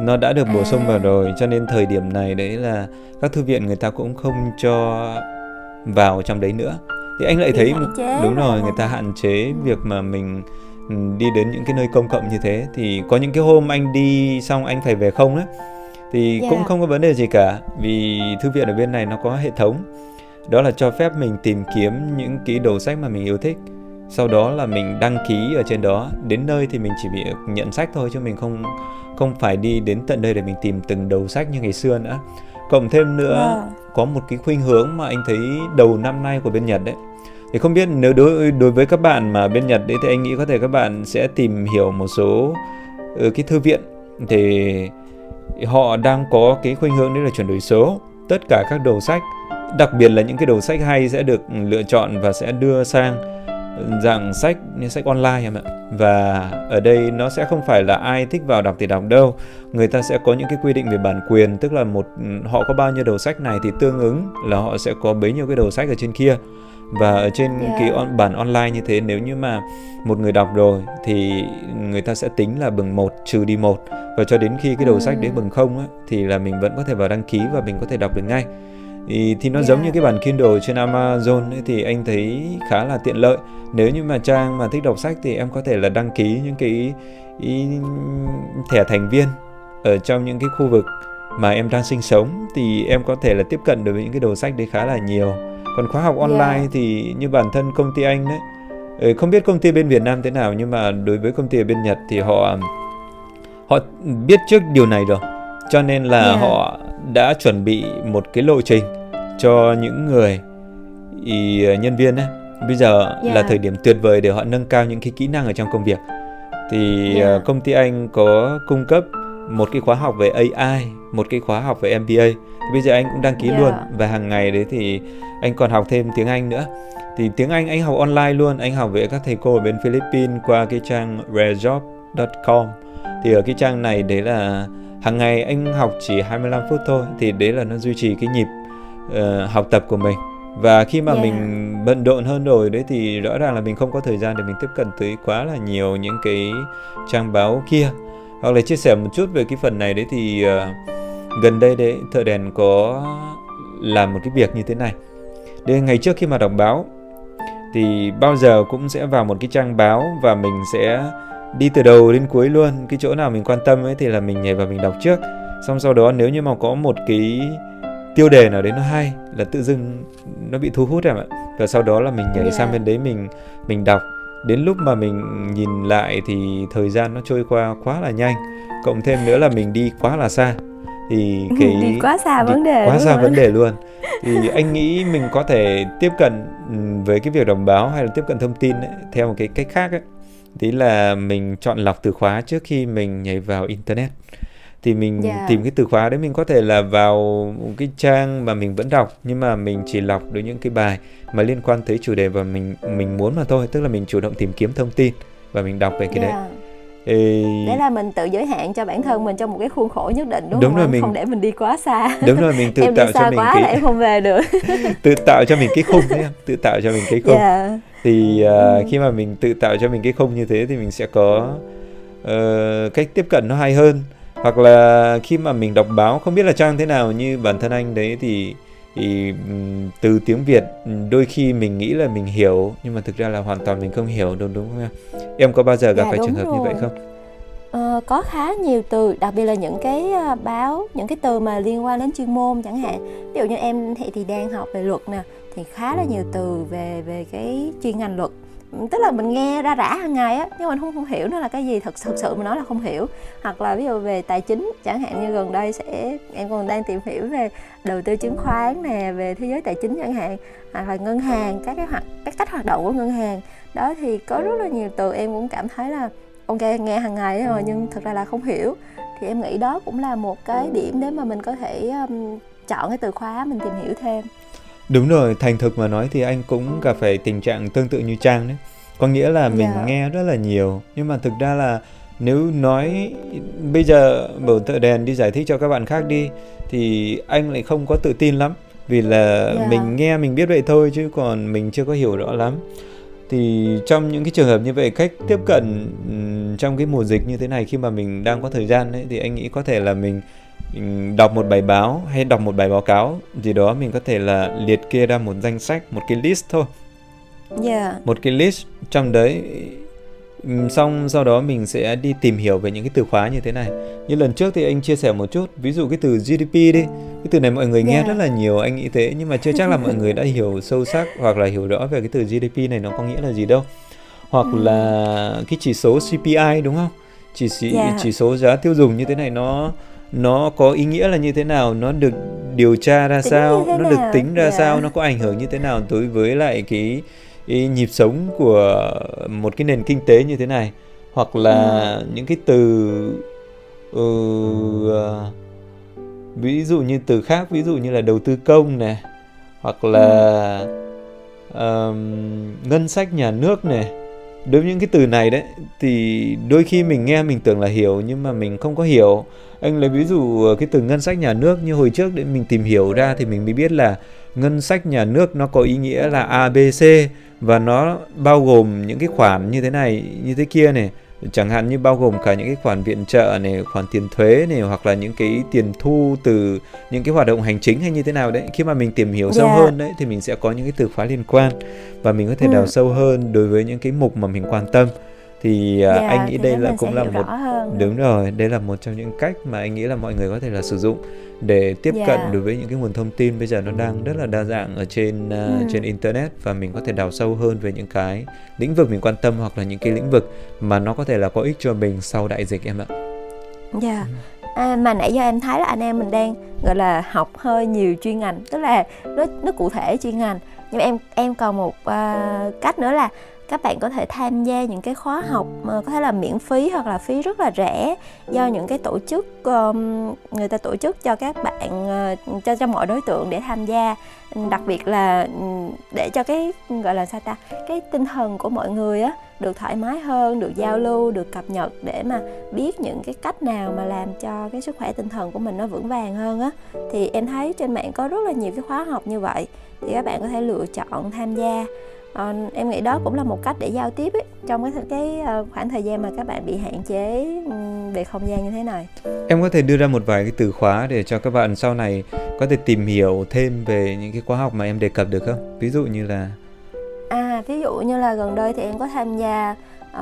nó đã được bổ sung à. vào rồi cho nên thời điểm này đấy là các thư viện người ta cũng không cho vào trong đấy nữa thì anh lại Bị thấy đúng rồi người ta hạn chế ừ. việc mà mình ừ, đi đến những cái nơi công cộng như thế thì có những cái hôm anh đi xong anh phải về không đấy thì yeah. cũng dạ. không có vấn đề gì cả vì thư viện ở bên này nó có hệ thống đó là cho phép mình tìm kiếm những cái đầu sách mà mình yêu thích sau đó là mình đăng ký ở trên đó đến nơi thì mình chỉ bị nhận sách thôi chứ mình không không phải đi đến tận đây để mình tìm từng đầu sách như ngày xưa nữa cộng thêm nữa yeah. Vâng. có một cái khuynh hướng mà anh thấy đầu năm nay của bên Nhật đấy thì không biết nếu đối đối với các bạn mà bên Nhật đấy thì anh nghĩ có thể các bạn sẽ tìm hiểu một số uh, cái thư viện thì họ đang có cái khuynh hướng đấy là chuyển đổi số. Tất cả các đầu sách, đặc biệt là những cái đầu sách hay sẽ được lựa chọn và sẽ đưa sang dạng sách như sách online em ạ. Và ở đây nó sẽ không phải là ai thích vào đọc thì đọc đâu. Người ta sẽ có những cái quy định về bản quyền, tức là một, họ có bao nhiêu đầu sách này thì tương ứng là họ sẽ có bấy nhiêu cái đầu sách ở trên kia và ở trên yeah. cái on, bản online như thế nếu như mà một người đọc rồi thì người ta sẽ tính là bừng một trừ đi một và cho đến khi cái đầu ừ. sách đấy bừng không á, thì là mình vẫn có thể vào đăng ký và mình có thể đọc được ngay thì, thì nó yeah. giống như cái bản Kindle trên Amazon ấy, thì anh thấy khá là tiện lợi nếu như mà trang mà thích đọc sách thì em có thể là đăng ký những cái ý, thẻ thành viên ở trong những cái khu vực mà em đang sinh sống thì em có thể là tiếp cận được với những cái đầu sách đấy khá là nhiều còn khóa học online yeah. thì như bản thân công ty anh đấy ờ, không biết công ty bên Việt Nam thế nào nhưng mà đối với công ty ở bên Nhật thì họ họ biết trước điều này rồi cho nên là yeah. họ đã chuẩn bị một cái lộ trình cho những người ý, nhân viên ấy bây giờ yeah. là thời điểm tuyệt vời để họ nâng cao những cái kỹ năng ở trong công việc thì yeah. Ờ, công ty anh có cung cấp một cái khóa học về AI một cái khóa học về MBA thì bây giờ anh cũng đăng ký yeah. luôn và hàng ngày đấy thì anh còn học thêm tiếng Anh nữa. Thì tiếng Anh anh học online luôn. Anh học với các thầy cô ở bên Philippines qua cái trang rarejob.com thì ở cái trang này đấy là hàng ngày anh học chỉ 25 phút thôi. Thì đấy là nó duy trì cái nhịp uh, học tập của mình. Và khi mà yeah. mình bận rộn hơn rồi đấy thì rõ ràng là mình không có thời gian để mình tiếp cận tới quá là nhiều những cái trang báo kia. Hoặc là chia sẻ một chút về cái phần này đấy thì uh, gần đây đấy thợ đèn có làm một cái việc như thế này đây ngày trước khi mà đọc báo thì bao giờ cũng sẽ vào một cái trang báo và mình sẽ đi từ đầu đến cuối luôn. Cái chỗ nào mình quan tâm ấy thì là mình nhảy vào mình đọc trước. Xong sau đó nếu như mà có một cái tiêu đề nào đấy nó hay là tự dưng nó bị thu hút em ạ và sau đó là mình nhảy yeah. sang bên đấy mình mình đọc. Đến lúc mà mình nhìn lại thì thời gian nó trôi qua quá là nhanh. Cộng thêm nữa là mình đi quá là xa thì cái đi quá xa vấn đề quá xa vấn đề luôn thì anh nghĩ mình có thể tiếp cận với cái việc đồng báo hay là tiếp cận thông tin ấy, theo một cái cách khác ấy tí là mình chọn lọc từ khóa trước khi mình nhảy vào internet thì mình yeah. Dạ. tìm cái từ khóa đấy mình có thể là vào một cái trang mà mình vẫn đọc nhưng mà mình chỉ lọc được những cái bài mà liên quan tới chủ đề và mình mình muốn mà thôi tức là mình chủ động tìm kiếm thông tin và mình đọc về cái yeah. đấy thì... Đấy là mình tự giới hạn cho bản thân mình trong một cái khuôn khổ nhất định đúng, đúng không? Rồi mình... Không để mình đi quá xa. Đúng rồi mình tự em tạo đi xa cho mình quá cái là em không về được. tự tạo cho mình cái khung đấy em, tự tạo cho mình cái khung. Yeah. Dạ. Thì uh, ừ. khi mà mình tự tạo cho mình cái khung như thế thì mình sẽ có uh, cách tiếp cận nó hay hơn. Hoặc là khi mà mình đọc báo không biết là trang thế nào như bản thân anh đấy thì thì từ tiếng Việt đôi khi mình nghĩ là mình hiểu nhưng mà thực ra là hoàn toàn mình không hiểu đúng đúng không em? Em có bao giờ gặp dạ, phải trường hợp rồi. như vậy không? Ờ, có khá nhiều từ đặc biệt là những cái uh, báo những cái từ mà liên quan đến chuyên môn chẳng hạn ví dụ như em thì, thì đang học về luật nè thì khá là nhiều từ về về cái chuyên ngành luật tức là mình nghe ra rã hàng ngày á nhưng mình không không hiểu nó là cái gì thật thực sự mà nói là không hiểu. Hoặc là ví dụ về tài chính chẳng hạn như gần đây sẽ em còn đang tìm hiểu về đầu tư chứng khoán nè về thế giới tài chính chẳng hạn hoặc là ngân hàng các cái hoạt các cách hoạt động của ngân hàng. Đó thì có rất là nhiều từ em cũng cảm thấy là ok nghe hàng ngày rồi nhưng thực ra là không hiểu. Thì em nghĩ đó cũng là một cái điểm để mà mình có thể um, chọn cái từ khóa mình tìm hiểu thêm Đúng rồi, thành thực mà nói thì anh cũng gặp phải tình trạng tương tự như Trang đấy. Có nghĩa là mình yeah. Dạ. nghe rất là nhiều nhưng mà thực ra là nếu nói bây giờ mở thợ đèn đi giải thích cho các bạn khác đi thì anh lại không có tự tin lắm vì là yeah. Dạ. mình nghe mình biết vậy thôi chứ còn mình chưa có hiểu rõ lắm thì trong những cái trường hợp như vậy cách tiếp cận trong cái mùa dịch như thế này khi mà mình đang có thời gian đấy thì anh nghĩ có thể là mình đọc một bài báo hay đọc một bài báo cáo gì đó mình có thể là liệt kê ra một danh sách một cái list thôi yeah. Dạ. một cái list trong đấy xong sau đó mình sẽ đi tìm hiểu về những cái từ khóa như thế này như lần trước thì anh chia sẻ một chút ví dụ cái từ GDP đi cái từ này mọi người nghe yeah. Dạ. rất là nhiều anh nghĩ thế nhưng mà chưa chắc là mọi người đã hiểu sâu sắc hoặc là hiểu rõ về cái từ GDP này nó có nghĩa là gì đâu hoặc ừ. là cái chỉ số CPI đúng không chỉ chỉ, yeah. Dạ. chỉ số giá tiêu dùng như thế này nó nó có ý nghĩa là như thế nào nó được điều tra ra tính sao nó nào? được tính ra yeah. Dạ. sao nó có ảnh hưởng như thế nào đối với lại cái, cái nhịp sống của một cái nền kinh tế như thế này hoặc là ừ. những cái từ uh, ví dụ như từ khác ví dụ như là đầu tư công này hoặc là ừ. um, ngân sách nhà nước này đối với những cái từ này đấy, thì đôi khi mình nghe mình tưởng là hiểu nhưng mà mình không có hiểu. Anh lấy ví dụ ờ, cái từ ngân sách nhà nước như hồi trước để mình tìm hiểu ra thì mình mới biết là ngân sách nhà nước nó có ý nghĩa là abc và nó bao gồm những cái khoản như thế này, như thế kia này chẳng hạn như bao gồm cả những cái khoản viện trợ này khoản tiền thuế này hoặc là những cái tiền thu từ những cái hoạt động hành chính hay như thế nào đấy khi mà mình tìm hiểu sâu yeah. Dạ. hơn đấy thì mình sẽ có những cái từ khóa liên quan và mình có thể ừ. đào sâu hơn đối với những cái mục mà mình quan tâm thì yeah, dạ, anh nghĩ đây là cũng là một đúng rồi đây là một trong những cách mà anh nghĩ là mọi người có thể là sử dụng để tiếp yeah. cận đối với những cái nguồn thông tin bây giờ nó đang rất là đa dạng ở trên uh, ừ. trên internet và mình có thể đào sâu hơn về những cái lĩnh vực mình quan tâm hoặc là những cái lĩnh vực mà nó có thể là có ích cho mình sau đại dịch em ạ. Dạ. Yeah. À, mà nãy giờ em thấy là anh em mình đang gọi là học hơi nhiều chuyên ngành tức là nó nó cụ thể chuyên ngành nhưng em em còn một uh, cách nữa là các bạn có thể tham gia những cái khóa học mà có thể là miễn phí hoặc là phí rất là rẻ do những cái tổ chức um, người ta tổ chức cho các bạn uh, cho cho mọi đối tượng để tham gia đặc biệt là để cho cái gọi là sao ta cái tinh thần của mọi người á được thoải mái hơn được giao lưu được cập nhật để mà biết những cái cách nào mà làm cho cái sức khỏe tinh thần của mình nó vững vàng hơn á. Thì em thấy trên mạng có rất là nhiều cái khóa học như vậy thì các bạn có thể lựa chọn tham gia. À, em nghĩ đó cũng là một cách để giao tiếp ấy, trong cái cái uh, khoảng thời gian mà các bạn bị hạn chế về không gian như thế này. Em có thể đưa ra một vài cái từ khóa để cho các bạn sau này có thể tìm hiểu thêm về những cái khóa học mà em đề cập được không? Ví dụ như là à ví dụ như là gần đây thì em có tham gia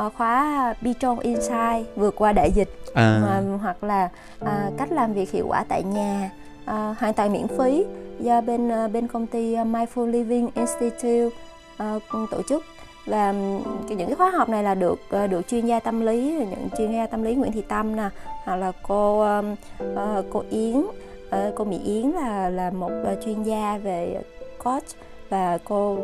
uh, khóa Biton Insight vượt qua đại dịch. À. uh, hoặc là uh, cách làm việc hiệu quả tại nhà uh, hoàn toàn miễn phí do bên uh, bên công ty Mindful Living Institute uh, tổ chức. Và những cái khóa học này là được được chuyên gia tâm lý những chuyên gia tâm lý Nguyễn Thị Tâm nè hoặc là cô uh, cô Yến Ờ, cô Mỹ Yến là là một ờ, chuyên gia về coach và cô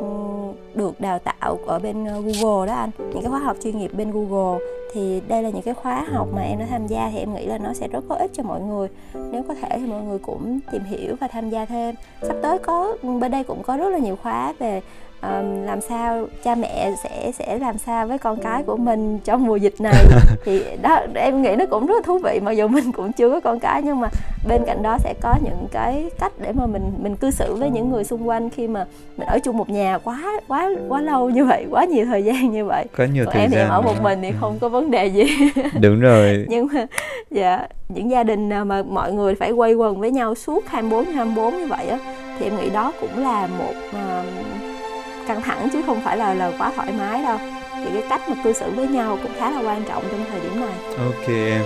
được đào tạo ở bên ờ, Google đó anh. Những cái khóa học chuyên nghiệp bên Google. Thì đây là những cái khóa học mà em đã tham gia thì em nghĩ là nó sẽ rất có ích cho mọi người. Nếu có thể thì mọi người cũng tìm hiểu và tham gia thêm. Sắp tới có, bên đây cũng có rất là nhiều khóa về um, làm sao cha mẹ sẽ sẽ làm sao với con cái của mình trong mùa dịch này? Thì đó em nghĩ nó cũng rất là thú vị mặc dù mình cũng chưa có con cái nhưng mà bên cạnh đó sẽ có những cái cách để mà mình mình cư xử với những người xung quanh khi mà mình ở chung một nhà quá quá quá lâu như vậy quá nhiều thời gian như vậy. Có nhiều Còn thời em gian thì ở một mình thì không có vấn đề gì. Đúng rồi. Nhưng mà dạ những gia đình nào mà mọi người phải quay quần với nhau suốt 24 24 như vậy á thì em nghĩ đó cũng là một uh, căng thẳng chứ không phải là là quá thoải mái đâu thì cái cách mà cư xử với nhau cũng khá là quan trọng trong thời điểm này ok em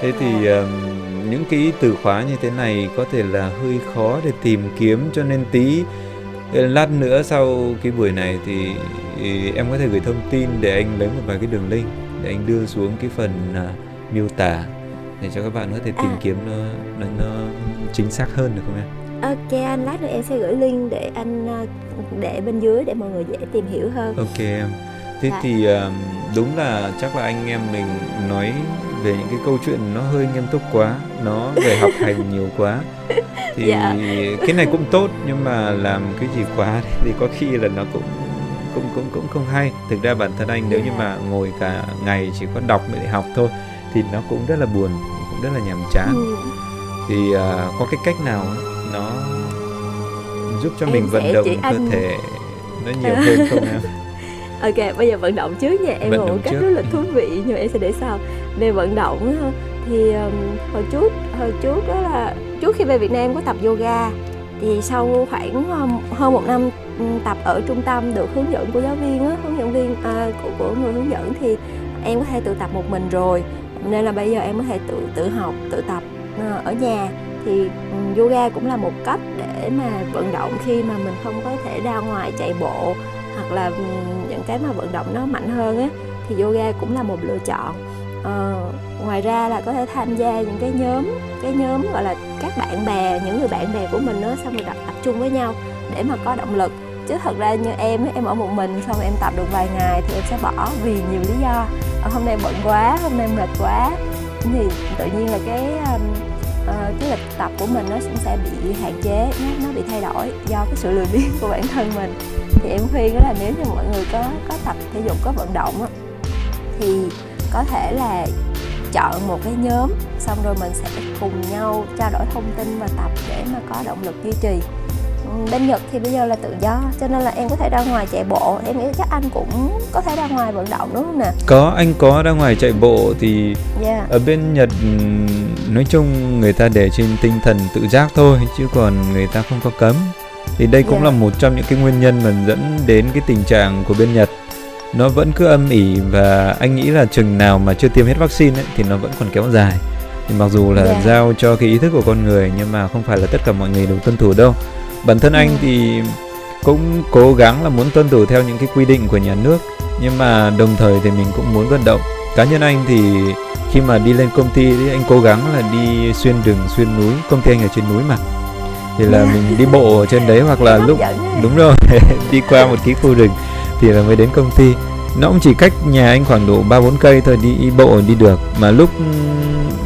thế thì um, những cái từ khóa như thế này có thể là hơi khó để tìm kiếm cho nên tí lát nữa sau cái buổi này thì em có thể gửi thông tin để anh lấy một vài cái đường link để anh đưa xuống cái phần uh, miêu tả để cho các bạn có thể tìm à. kiếm nó, nó nó chính xác hơn được không em? Ok anh lát nữa em sẽ gửi link để anh ờ, để bên dưới để mọi người dễ tìm hiểu hơn. Ok em. Thế dạ. thì đúng là chắc là anh em mình nói về những cái câu chuyện nó hơi nghiêm túc quá, nó về học hành nhiều quá. Thì dạ. cái này cũng tốt nhưng mà làm cái gì quá thì có khi là nó cũng cũng cũng cũng không hay. Thực ra bản thân anh nếu như dạ. mà ngồi cả ngày chỉ có đọc để học thôi thì nó cũng rất là buồn, cũng rất là nhàm chán. Ừ. Thì uh, có cái cách nào nó giúp cho em mình vận động cơ anh... thể nó nhiều hơn không em? Ok bây giờ vận động trước nha. Em vận một cách rất là thú vị nhưng mà em sẽ để sau. Về vận động thì um, hồi trước hồi trước đó là trước khi về Việt Nam có tập yoga thì sau khoảng um, hơn một năm tập ở trung tâm được hướng dẫn của giáo viên á, hướng dẫn viên à, của, của người hướng dẫn thì em có thể tự tập một mình rồi. Nên là bây giờ em có thể tự tự học tự tập uh, ở nhà thì ừ, yoga cũng là một cách để mà vận động khi mà mình không có thể ra ngoài chạy bộ hoặc là ừ, những cái mà vận động nó mạnh hơn á thì yoga cũng là một lựa chọn. À, ngoài ra là có thể tham gia những cái nhóm cái nhóm gọi là các bạn bè những người bạn bè của mình nó xong rồi tập tập trung với nhau để mà có động lực. Chứ thật ra như em em ở một mình xong em tập được vài ngày thì em sẽ bỏ vì nhiều lý do. Hôm nay bận quá hôm nay mệt quá. Thì tự nhiên là cái uh, cái lịch tập của mình nó cũng sẽ bị hạn chế nó nó bị thay đổi do cái sự lười biếng của bản thân mình. Thì em khuyên đó là nếu như mọi người có có tập thể dục có vận động á, thì có thể là chọn một cái nhóm xong rồi mình sẽ cùng nhau trao đổi thông tin và tập để mà có động lực duy trì bên Nhật thì bây giờ là tự do cho nên là em có thể ra ngoài chạy bộ em nghĩ chắc anh cũng có thể ra ngoài vận động đúng không nè có anh có ra ngoài chạy bộ thì yeah. ở bên Nhật nói chung người ta để trên tinh thần tự giác thôi chứ còn người ta không có cấm thì đây cũng yeah. là một trong những cái nguyên nhân mà dẫn đến cái tình trạng của bên Nhật nó vẫn cứ âm ỉ và anh nghĩ là chừng nào mà chưa tiêm hết vaccine ấy, thì nó vẫn còn kéo dài thì mặc dù là yeah. giao cho cái ý thức của con người nhưng mà không phải là tất cả mọi người đều tuân thủ đâu bản thân anh thì cũng cố gắng là muốn tuân thủ theo những cái quy định của nhà nước nhưng mà đồng thời thì mình cũng muốn vận động. Cá nhân anh thì khi mà đi lên công ty thì anh cố gắng là đi xuyên rừng xuyên núi công ty anh ở trên núi mà. Thì là mình đi bộ ở trên đấy hoặc là lúc đúng rồi đi qua một cái khu rừng thì là mới đến công ty. Nó cũng chỉ cách nhà anh khoảng độ ba bốn cây thôi đi bộ đi được. Mà lúc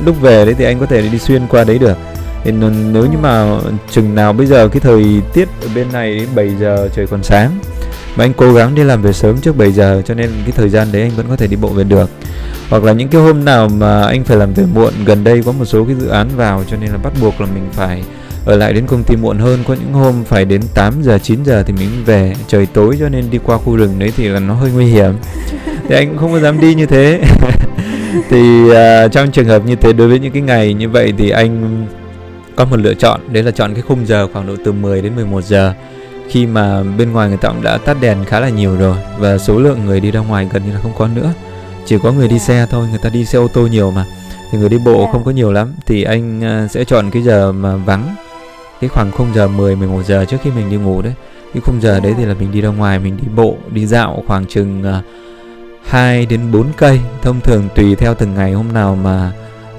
lúc về đấy thì anh có thể đi xuyên qua đấy được thì nếu như mà chừng nào bây giờ cái thời tiết ở bên này đến 7 giờ trời còn sáng mà anh cố gắng đi làm về sớm trước 7 giờ cho nên cái thời gian đấy anh vẫn có thể đi bộ về được. Hoặc là những cái hôm nào mà anh phải làm về muộn gần đây có một số cái dự án vào cho nên là bắt buộc là mình phải ở lại đến công ty muộn hơn. Có những hôm phải đến 8 giờ 9 giờ thì mình về trời tối cho nên đi qua khu rừng đấy thì là nó hơi nguy hiểm. Thì anh cũng không có dám đi như thế. Thì uh, trong trường hợp như thế đối với những cái ngày như vậy thì anh có một lựa chọn. Đấy là chọn cái khung giờ khoảng độ từ 10 đến 11 giờ. Khi mà bên ngoài người ta cũng đã tắt đèn khá là nhiều rồi và số lượng người đi ra ngoài gần như là không có nữa. Chỉ có người đi xe thôi người ta đi xe ô tô nhiều mà. Thì người đi bộ không có nhiều lắm. Thì anh à, sẽ chọn cái giờ mà vắng. Cái khoảng khung giờ 10 11 giờ trước khi mình đi ngủ đấy. Cái khung giờ đấy thì là mình đi ra ngoài mình đi bộ đi dạo khoảng chừng uh, à, 2 đến 4 cây. Thông thường tùy theo từng ngày hôm nào mà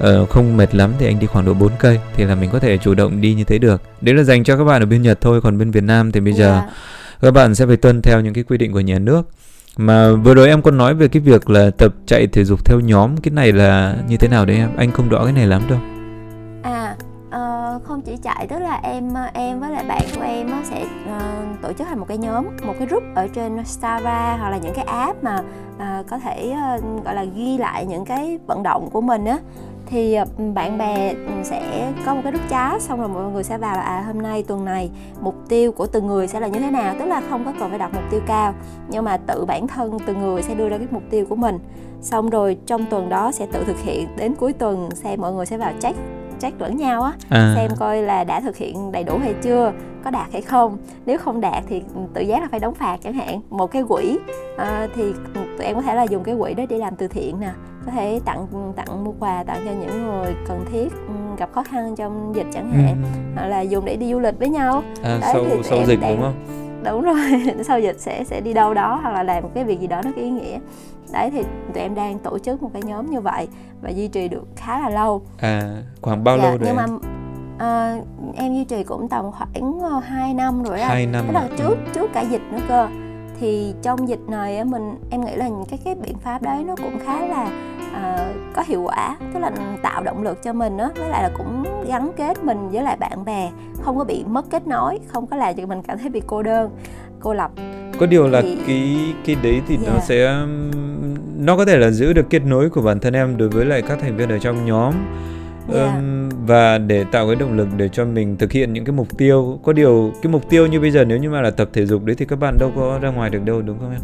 uh, không mệt lắm thì anh đi khoảng độ 4 cây thì là mình có thể chủ động đi như thế được đấy là dành cho các bạn ở bên Nhật thôi còn bên Việt Nam thì bây giờ yeah. Dạ. các bạn sẽ phải tuân theo những cái quy định của nhà nước mà vừa rồi em có nói về cái việc là tập chạy thể dục theo nhóm cái này là như thế nào đấy em anh không rõ cái này lắm đâu à uh, không chỉ chạy tức là em em với lại bạn của em sẽ uh, tổ chức thành một cái nhóm một cái group ở trên Strava hoặc là những cái app mà uh, có thể uh, gọi là ghi lại những cái vận động của mình á thì ờ, bạn bè sẽ có một cái nút chá xong rồi mọi người sẽ vào là à hôm nay tuần này mục tiêu của từng người sẽ là như thế nào? Tức là không có cần phải đặt mục tiêu cao nhưng mà tự bản thân từng người sẽ đưa ra cái mục tiêu của mình. Xong rồi trong tuần đó sẽ tự thực hiện đến cuối tuần xem mọi người sẽ vào check check lẫn nhau á à. xem coi là đã thực hiện đầy đủ hay chưa có đạt hay không. Nếu không đạt thì tự giác là phải đóng phạt chẳng hạn một cái quỹ. À, thì tụi em có thể là dùng cái quỹ đó để làm từ thiện nè có thể tặng tặng mua quà tặng cho những người cần thiết ừ, gặp khó khăn trong dịch chẳng hạn ừ. hoặc là dùng để đi du lịch với nhau. À, Đấy, sau, sau dịch đang, đúng không? Đúng rồi sau dịch sẽ sẽ đi đâu đó hoặc là làm một cái việc gì đó nó có ý nghĩa. Đấy thì tụi em đang tổ chức một cái nhóm như vậy và duy trì được khá là lâu. À khoảng bao dạ, lâu rồi nhưng mà uh, em duy trì cũng tầm khoảng uh, ờ, 2 năm rồi đó. 2 năm tức là trước trước cả dịch nữa cơ thì trong dịch này mình em nghĩ là những cái cái biện pháp đấy nó cũng khá là uh, có hiệu quả tức là tạo động lực cho mình đó với lại là cũng gắn kết mình với lại bạn bè không có bị mất kết nối không có làm cho mình cảm thấy bị cô đơn cô lập có điều là thì... cái cái đấy thì yeah. nó dạ. sẽ nó có thể là giữ được kết nối của bản thân em đối với lại các thành viên ở trong nhóm yeah. um, và để tạo cái động lực để cho mình thực hiện những cái mục tiêu có điều cái mục tiêu như bây giờ nếu như mà là tập thể dục đấy thì các bạn đâu có ra ngoài được đâu đúng không em?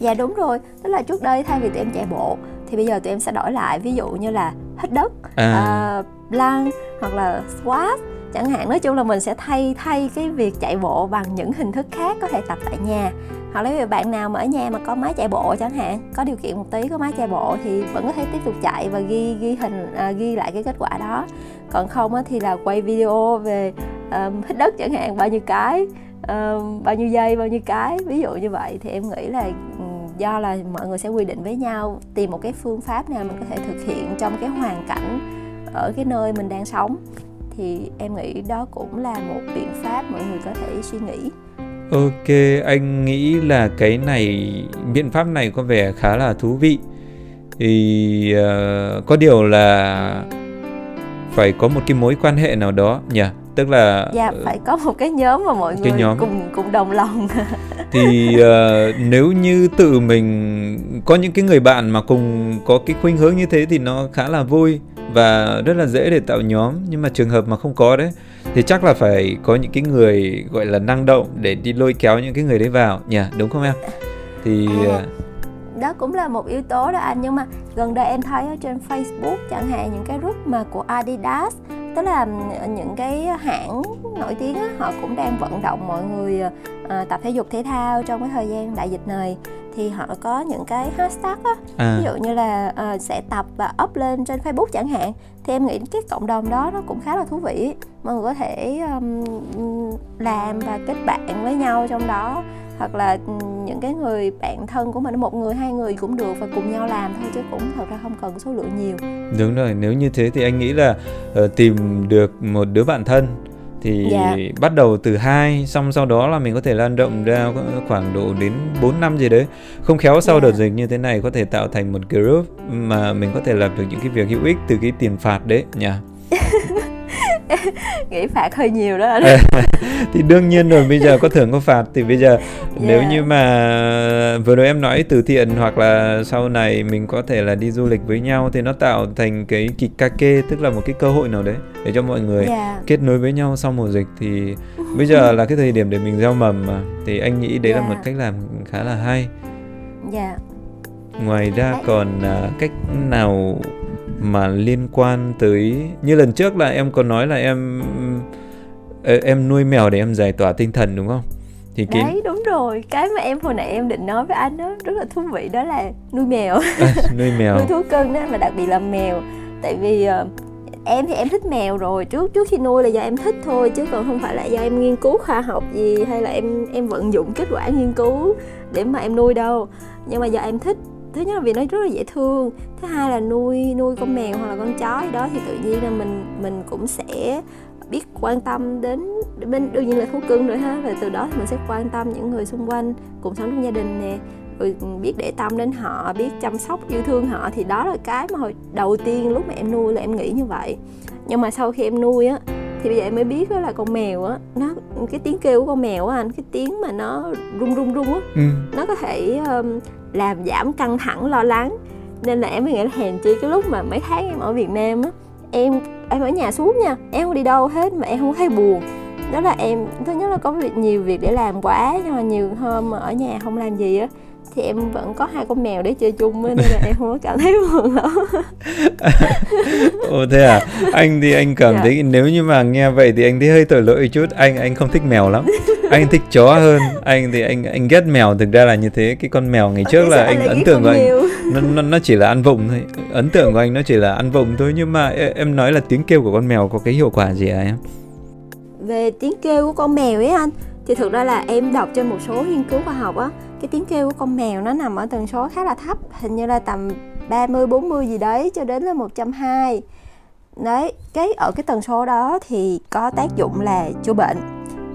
Dạ đúng rồi. Tức là trước đây thay vì tụi em chạy bộ thì bây giờ tụi em sẽ đổi lại ví dụ như là hít đất à. uh, plank hoặc là squat chẳng hạn nói chung là mình sẽ thay thay cái việc chạy bộ bằng những hình thức khác có thể tập tại nhà. Hoặc là ví bạn nào mà ở nhà mà có máy chạy bộ chẳng hạn có điều kiện một tí có máy chạy bộ thì vẫn có thể tiếp tục chạy và ghi ghi hình à, ghi lại cái kết quả đó. Còn không á, thì là quay video về um, hít đất chẳng hạn bao nhiêu cái um, bao nhiêu giây bao nhiêu cái ví dụ như vậy. Thì em nghĩ là do là mọi người sẽ quy định với nhau tìm một cái phương pháp nào mình có thể thực hiện trong cái hoàn cảnh ở cái nơi mình đang sống thì em nghĩ đó cũng là một biện pháp mọi người có thể suy nghĩ. Ok anh nghĩ là cái này biện pháp này có vẻ khá là thú vị. Thì uh, có điều là phải có một cái mối quan hệ nào đó nhỉ? Tức là dạ phải có một cái nhóm mà mọi cái người nhóm. cùng cùng đồng lòng. Thì uh, nếu như tự mình có những cái người bạn mà cùng có cái khuynh hướng như thế thì nó khá là vui và rất là dễ để tạo nhóm nhưng mà trường hợp mà không có đấy thì chắc là phải có những cái người gọi là năng động để đi lôi kéo những cái người đấy vào. Nhỉ đúng không em? Thì à, ờ, đó cũng là một yếu tố đó anh. Nhưng mà gần đây em thấy ở trên Facebook chẳng hạn những cái group mà của Adidas tức là những cái hãng nổi tiếng á, họ cũng đang vận động mọi người à, tập thể dục thể thao trong cái thời gian đại dịch này thì họ có những cái hashtag á. À. ví dụ như là uh, sẽ tập và up lên trên Facebook chẳng hạn. Thì em nghĩ cái cộng đồng đó nó cũng khá là thú vị. Mọi người có thể um, làm và kết bạn với nhau trong đó. Hoặc là những cái người bạn thân của mình một người hai người cũng được và cùng nhau làm thôi chứ cũng thật ra không cần số lượng nhiều. Đúng rồi nếu như thế thì anh nghĩ là uh, tìm được một đứa bạn thân thì dạ. bắt đầu từ hai xong sau đó là mình có thể lan rộng ra khoảng độ đến 4 năm gì đấy không khéo sau dạ. đợt dịch như thế này có thể tạo thành một group mà mình có thể làm được những cái việc hữu ích từ cái tiền phạt đấy nhỉ nghĩ phạt hơi nhiều đó thì đương nhiên rồi bây giờ có thưởng có phạt thì bây giờ yeah. nếu như mà vừa rồi em nói từ thiện hoặc là sau này mình có thể là đi du lịch với nhau thì nó tạo thành cái kikake tức là một cái cơ hội nào đấy để cho mọi người yeah. kết nối với nhau sau mùa dịch thì bây giờ là cái thời điểm để mình gieo mầm mà thì anh nghĩ đấy yeah. là một cách làm khá là hay. Dạ. Ngoài ra còn uh, cách nào mà liên quan tới như lần trước là em có nói là em em nuôi mèo để em giải tỏa tinh thần đúng không? thì cái... đấy đúng rồi. Cái mà em hồi nãy em định nói với anh đó rất là thú vị đó là nuôi mèo. À, nuôi mèo. Nuôi thú cưng đó mà đặc biệt là mèo. Tại vì uh, em thì em thích mèo rồi. Trước trước khi nuôi là do em thích thôi chứ còn không phải là do em nghiên cứu khoa học gì hay là em em vận dụng kết quả nghiên cứu để mà em nuôi đâu. Nhưng mà do em thích thứ nhất là vì nó rất là dễ thương thứ hai là nuôi nuôi con mèo hoặc là con chó gì đó thì tự nhiên là mình mình cũng sẽ biết quan tâm đến bên đương nhiên là thú cưng rồi ha. Và từ đó thì mình sẽ quan tâm những người xung quanh cùng sống trong gia đình nè. Rồi biết để tâm đến họ biết chăm sóc yêu thương họ. Thì đó là cái mà hồi đầu tiên lúc mà em nuôi là em nghĩ như vậy. Nhưng mà sau khi em nuôi á thì bây giờ em mới biết đó là con mèo á nó cái tiếng kêu của con mèo á anh cái tiếng mà nó rung rung rung á ừ. nó có thể um, làm giảm căng thẳng lo lắng. Nên là em mới nghĩ là hèn chi cái lúc mà mấy tháng em ở Việt Nam á em em ở nhà suốt nha. Em không đi đâu hết mà em không thấy buồn. Đó là em, thứ nhất là có việc, nhiều việc để làm quá, nhưng mà nhiều hôm mà ở nhà không làm gì á thì em vẫn có hai con mèo để chơi chung nên là em không có cảm thấy buồn lắm. Ồ thế à? Anh thì anh cảm dạ. thấy nếu như mà nghe vậy thì anh thấy hơi tội lỗi chút. Anh anh không thích mèo lắm. Anh thích chó hơn. Anh thì anh anh ghét mèo. Thực ra là như thế. Cái con mèo ngày trước là anh ấn tượng của anh. nó, nó nó chỉ là ăn vụng thôi. Ấn tượng của anh nó chỉ là ăn vụng thôi. Nhưng mà em nói là tiếng kêu của con mèo có cái hiệu quả gì à em? Về tiếng kêu của con mèo ấy anh thì thực ra là em đọc trên một số nghiên cứu khoa học á cái tiếng kêu của con mèo nó nằm ở tần số khá là thấp hình như là tầm 30 40 gì đấy cho đến là 120 đấy cái ở cái tần số đó thì có tác dụng là chữa bệnh.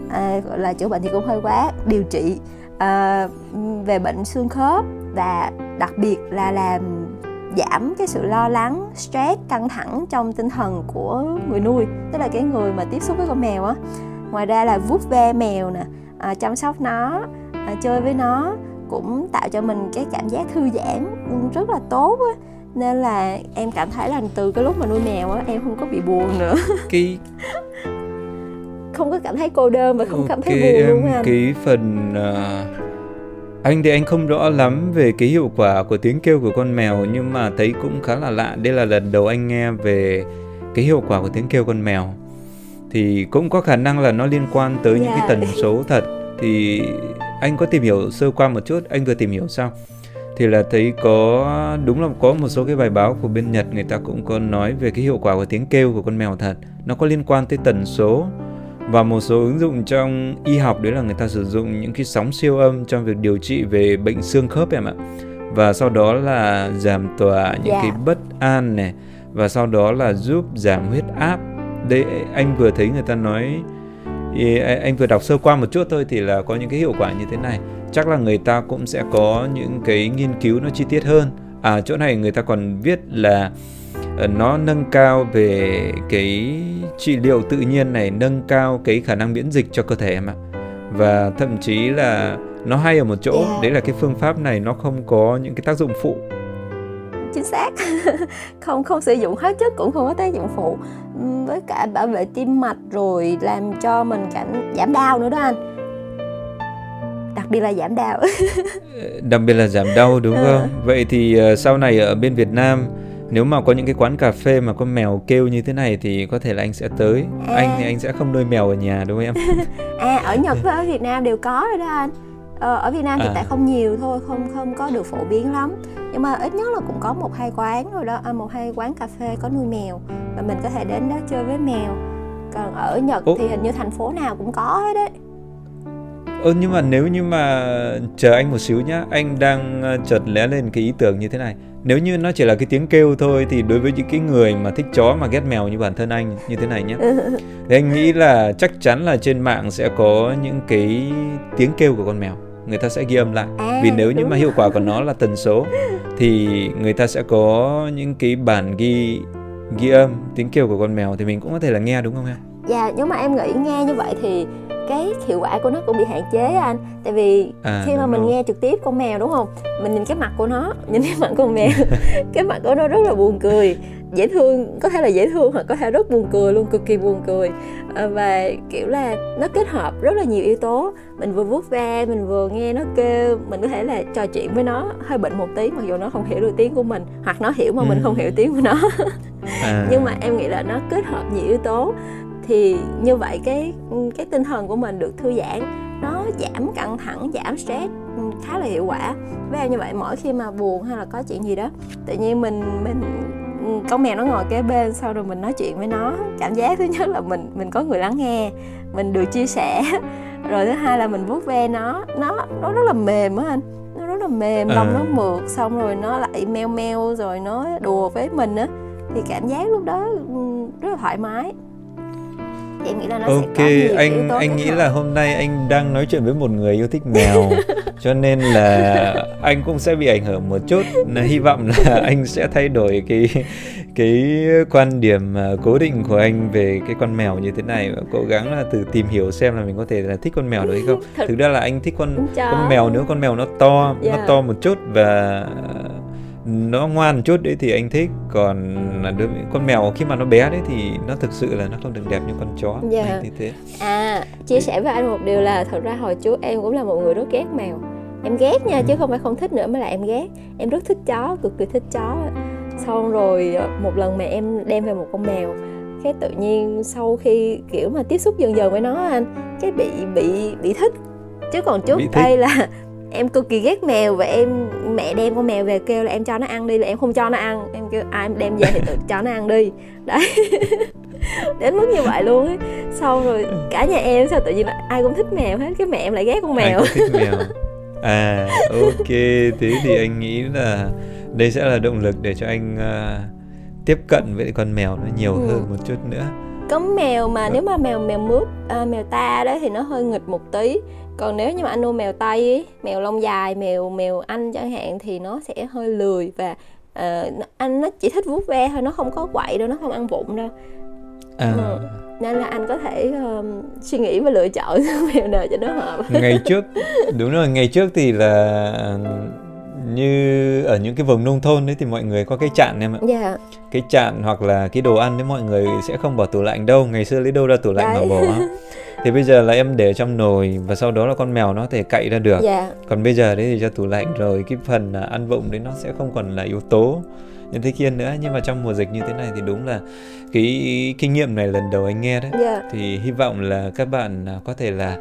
À, gọi là chữa bệnh thì cũng hơi quá điều trị à, về bệnh xương khớp và đặc biệt là làm giảm cái sự lo lắng stress căng thẳng trong tinh thần của người nuôi tức là cái người mà tiếp xúc với con mèo á. Ngoài ra là vuốt ve mèo nè à, chăm sóc nó chơi với nó cũng tạo cho mình cái cảm giác thư giãn rất là tốt á. Nên là em cảm thấy là từ cái lúc mà nuôi mèo á em không có bị buồn nữa. Cái không có cảm thấy cô đơn và không okay, cảm thấy buồn luôn anh. cái phần uh, anh thì anh không rõ lắm về cái hiệu quả của tiếng kêu của con mèo nhưng mà thấy cũng khá là lạ. Đây là lần đầu anh nghe về cái hiệu quả của tiếng kêu con mèo. Thì cũng có khả năng là nó liên quan tới yeah. những cái tần số thật. Thì anh có tìm hiểu sơ qua một chút? Anh vừa tìm hiểu xong thì là thấy có đúng là có một số cái bài báo của bên Nhật người ta cũng có nói về cái hiệu quả của tiếng kêu của con mèo thật. Nó có liên quan tới tần số và một số ứng dụng trong y học đấy là người ta sử dụng những cái sóng siêu âm trong việc điều trị về bệnh xương khớp em ạ. Và sau đó là giảm tỏa những Dạ. cái bất an này và sau đó là giúp giảm huyết áp. Đây anh vừa thấy người ta nói a- anh vừa đọc sơ qua một chút thôi thì là có những cái hiệu quả như thế này. Chắc là người ta cũng sẽ có những cái nghiên cứu nó chi tiết hơn. À chỗ này người ta còn viết là ờ, nó nâng cao về cái trị liệu tự nhiên này nâng cao cái khả năng miễn dịch cho cơ thể em ạ. Và thậm chí là nó hay ở một chỗ Yeah. đấy là cái phương pháp này nó không có những cái tác dụng phụ chính xác. Không không sử dụng hóa chất cũng không có tác dụng phụ. Với cả bảo vệ tim mạch rồi làm cho mình cảm giảm đau nữa đó anh. Đặc biệt là giảm đau. Đặc biệt là giảm đau đúng Ừ. không? Vậy thì ờ, sau này ở bên Việt Nam nếu mà có những cái quán cà phê mà có mèo kêu như thế này thì có thể là anh sẽ tới. À. anh thì anh sẽ không nuôi mèo ở nhà đúng không em? À ở Nhật với ở Việt Nam đều có rồi đó anh ờ, ở Việt Nam thì À. tại không nhiều thôi không không có được phổ biến lắm nhưng mà ít nhất là cũng có một hai quán rồi đó à, một hai quán cà phê có nuôi mèo và mình có thể đến đó chơi với mèo còn ở Nhật Ủa? thì hình như thành phố nào cũng có hết đấy Ơ nhưng mà nếu như mà chờ anh một xíu nhá, anh đang ờ, chợt lóe lên cái ý tưởng như thế này. Nếu như nó chỉ là cái tiếng kêu thôi thì đối với những cái người mà thích chó mà ghét mèo như bản thân anh như thế này nhé. Thì anh nghĩ là chắc chắn là trên mạng sẽ có những cái tiếng kêu của con mèo. Người ta sẽ ghi âm lại. À, Vì nếu như mà hiệu quả của nó là tần số thì người ta sẽ có những cái bản ghi ghi âm tiếng kêu của con mèo thì mình cũng có thể là nghe đúng không em? Dạ, nhưng mà em nghĩ nghe như vậy thì cái hiệu quả của nó cũng bị hạn chế anh Tại vì À, khi mà mình rồi. nghe trực tiếp con mèo đúng không Mình nhìn cái mặt của nó, nhìn cái mặt con mèo Cái mặt của nó rất là buồn cười Dễ thương, có thể là dễ thương hoặc có thể rất buồn cười luôn, cực kỳ buồn cười. Ờ, Và kiểu là nó kết hợp rất là nhiều yếu tố. Mình vừa vuốt ve, mình vừa nghe nó kêu Mình có thể là trò chuyện với nó hơi bệnh một tí Mặc dù nó không hiểu được tiếng của mình Hoặc nó hiểu mà mình Ừ. không hiểu tiếng của nó. À. nhưng mà em nghĩ là nó kết hợp nhiều yếu tố. Thì như vậy cái cái tinh thần của mình được thư giãn nó giảm căng thẳng giảm stress ừ, khá là hiệu quả. Với em như vậy mỗi khi mà buồn hay là có chuyện gì đó tự nhiên mình mình ừ, con mèo nó ngồi kế bên sau rồi mình nói chuyện với nó. Cảm giác thứ nhất là mình mình có người lắng nghe mình được chia sẻ. Rồi thứ hai là mình vuốt ve nó. Nó nó rất là mềm á anh. Nó rất là mềm lông À. nó mượt xong rồi nó lại meo meo rồi nó đùa với mình á. Thì cảm giác lúc đó ừ, rất là thoải mái em nghĩ là nó sẽ Ok, có nhiều yếu anh tố anh nghĩ hợp. là hôm nay anh đang nói chuyện với một người yêu thích mèo cho nên là anh cũng sẽ bị ảnh hưởng một chút. Là hy vọng là anh sẽ thay đổi cái cái quan điểm à, cố định của anh về cái con mèo như thế này và cố gắng là từ tìm hiểu xem là mình có thể là thích con mèo được hay không. Thực ra là anh thích con Con chó. con mèo nếu con mèo nó to, nó Dạ. to một chút và nó ngoan một chút đấy thì anh thích còn với con mèo khi mà nó bé đấy thì nó thực sự là nó không được đẹp như con chó. Dạ. Anh như thế. À chia sẻ với anh một điều là thật ra hồi trước em cũng là một người rất ghét mèo. Em ghét nha chứ không phải không thích nữa mà là em ghét. Em rất thích chó cực kỳ thích chó. Xong rồi ờ, một lần mà em đem về một con mèo cái tự nhiên sau khi kiểu mà tiếp xúc dần dần với nó anh cái bị bị bị thích. Chứ còn trước đây là em cực kỳ ghét mèo và em mẹ đem con mèo về kêu là em cho nó ăn đi là em không cho nó ăn. Em kêu ai em đem về thì tự cho nó ăn đi. Đấy. Đến mức như vậy luôn ấy. Xong rồi cả nhà em sao tự nhiên là ai cũng thích mèo hết cái mẹ em lại ghét con Ai mèo. cũng thích mèo. À ok thế thì anh nghĩ là đây sẽ là động lực để cho anh à, tiếp cận với con mèo nó nhiều Ừ. hơn một chút nữa có mèo mà nếu mà mèo mèo mướp à, mèo ta đó thì nó hơi nghịch một tí. Còn nếu như mà anh nuôi mèo tây ấy, mèo lông dài mèo mèo anh chẳng hạn thì nó sẽ hơi lười và nó- anh nó chỉ thích vuốt ve thôi nó không có quậy đâu nó không ăn vụng đâu. À, Ừ. nên là anh có thể ờm, suy nghĩ và lựa chọn mèo nào cho nó hợp. Ngày trước đúng rồi ngày trước thì là như ở những cái vùng nông thôn đấy thì mọi người có cái chạn em ạ. Dạ. Cái chạn hoặc là cái đồ ăn đấy mọi người sẽ không bỏ tủ lạnh đâu. Ngày xưa lấy đâu ra tủ lạnh mà bỏ. Thì bây giờ là em để trong nồi và sau đó là con mèo nó có thể cậy ra được. Dạ. Còn bây giờ đấy thì cho tủ lạnh rồi cái phần là ăn vụng đấy nó sẽ không còn là yếu tố như thế kia nữa. Nhưng mà trong mùa dịch như thế này thì đúng là cái kinh nghiệm này lần đầu anh nghe đấy. Dạ. Thì hy vọng là các bạn à, có thể là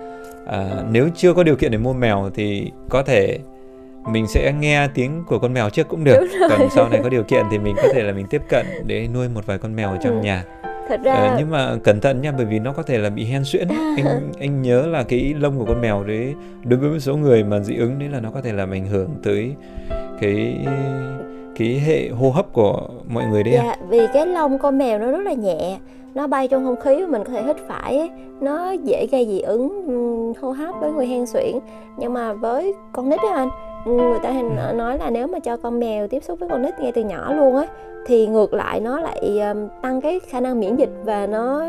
à, nếu chưa có điều kiện để mua mèo thì có thể mình sẽ nghe tiếng của con mèo trước cũng được. Còn sau này có điều kiện thì mình có thể là mình tiếp cận để nuôi một vài con mèo ở trong Ừ. nhà. Thật ra à, nhưng mà cẩn thận nha bởi vì nó có thể là bị hen suyễn. Anh anh nhớ là cái lông của con mèo đấy đối với một số người mà dị ứng đấy là nó có thể làm ảnh hưởng tới cái cái hệ hô hấp của mọi người đấy dạ vì cái lông con mèo nó rất là nhẹ. Nó bay trong không khí mình có thể hít phải ấy. nó dễ gây dị ứng hô hấp với người hen suyễn. Nhưng mà với con nít đó anh người ta hay ừ. nói là nếu mà cho con mèo tiếp xúc với con nít ngay từ nhỏ luôn á thì ngược lại nó lại tăng cái khả năng miễn dịch và nó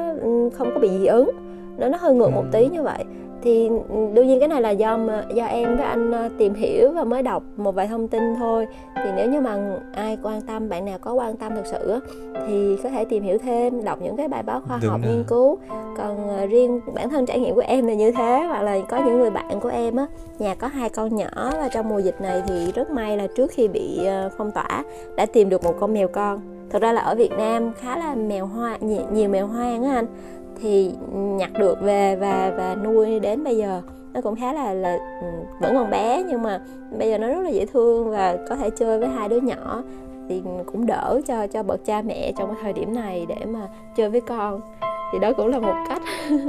không có bị dị ứng. Nó nó hơi ngược một tí như vậy thì đương nhiên cái này là do mà do em với anh ờ, tìm hiểu và mới đọc một vài thông tin thôi. Thì nếu như mà ai quan tâm bạn nào có quan tâm thực sự thì có thể tìm hiểu thêm đọc những cái bài báo khoa Đúng học rồi. nghiên cứu. Còn ờ, riêng bản thân trải nghiệm của em là như thế hoặc là có những người bạn của em á nhà có hai con nhỏ và trong mùa dịch này thì rất may là trước khi bị ờ, phong tỏa đã tìm được một con mèo con. Thực ra là ở Việt Nam khá là mèo hoa nhiều, nhiều mèo hoang á anh thì nhặt được về và và nuôi đến bây giờ. Nó cũng khá là là ừ, vẫn còn bé nhưng mà bây giờ nó rất là dễ thương và có thể chơi với hai đứa nhỏ. Thì cũng đỡ cho cho bậc cha mẹ trong cái thời điểm này để mà chơi với con. Thì đó cũng là một cách.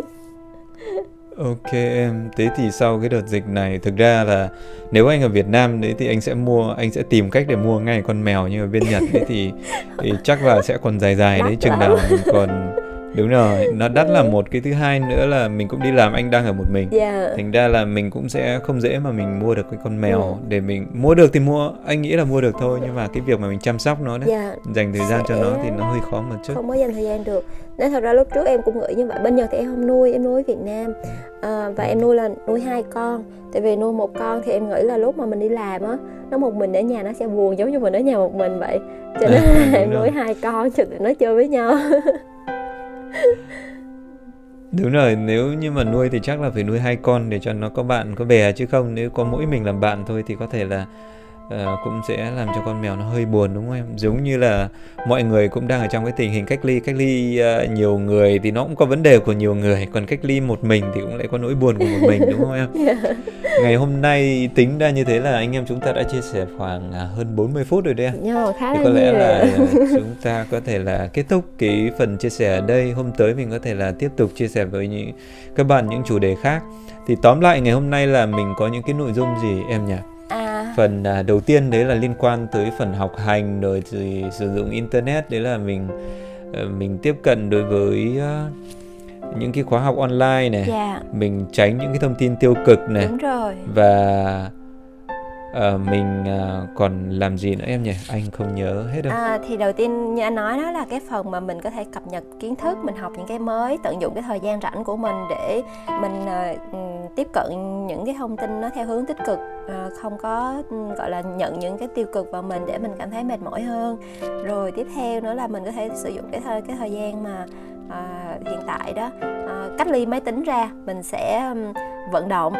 Ok em, thế thì sau cái đợt dịch này thực ra là nếu anh ở Việt Nam đấy thì anh sẽ mua, anh sẽ tìm cách để mua ngay con mèo nhưng ở bên Nhật đấy thì, thì chắc là sẽ còn dài dài đấy chừng nào mình còn đúng rồi nó đắt là một cái thứ hai nữa là mình cũng đi làm anh đang ở một mình yeah. Dạ. thành ra là mình cũng sẽ không dễ mà mình mua được cái con mèo ừ. để mình mua được thì mua anh nghĩ là mua được thôi nhưng mà cái việc mà mình chăm sóc nó đấy yeah. Dạ. dành thời gian sẽ... cho nó thì nó hơi khó một chút không có dành thời gian được nên thật ra lúc trước em cũng nghĩ như vậy bên nhật thì em không nuôi em nuôi ở việt nam à, và em nuôi là nuôi hai con tại vì nuôi một con thì em nghĩ là lúc mà mình đi làm á nó một mình ở nhà nó sẽ buồn giống như mình ở nhà một mình vậy cho nên là em nuôi hai con cho tụi nó chơi với nhau Đúng rồi, nếu như mà nuôi thì chắc là phải nuôi hai con để cho nó có bạn có bè chứ không nếu có mỗi mình làm bạn thôi thì có thể là uh, cũng sẽ làm cho con mèo nó hơi buồn đúng không em? Giống như là mọi người cũng đang ở trong cái tình hình cách ly cách ly uh, nhiều người thì nó cũng có vấn đề của nhiều người còn cách ly một mình thì cũng lại có nỗi buồn của một mình đúng không em? Yeah. ngày hôm nay tính ra như thế là anh em chúng ta đã chia sẻ khoảng uh, hơn 40 phút rồi đấy em yeah, khá thì có lẽ là chúng ta có thể là kết thúc cái phần chia sẻ ở đây. Hôm tới mình có thể là tiếp tục chia sẻ với những các bạn những chủ đề khác. Thì tóm lại ngày hôm nay là mình có những cái nội dung gì em nhỉ phần à, đầu tiên đấy là liên quan tới phần học hành rồi thì sử dụng internet đấy là mình uh, mình tiếp cận đối với uh, những cái khóa học online này yeah. Dạ. mình tránh những cái thông tin tiêu cực này Đúng rồi. và à, mình à, còn làm gì nữa em nhỉ? Anh không nhớ hết đâu. À, thì đầu tiên như anh nói đó là cái phần mà mình có thể cập nhật kiến thức mình học những cái mới tận dụng cái thời gian rảnh của mình để mình à, ừ, tiếp cận những cái thông tin nó theo hướng tích cực à, không có ừ, gọi là nhận những cái tiêu cực vào mình để mình cảm thấy mệt mỏi hơn. Rồi tiếp theo nữa là mình có thể sử dụng cái thời cái thời gian mà à, hiện tại đó. À, cách ly máy tính ra mình sẽ vận động.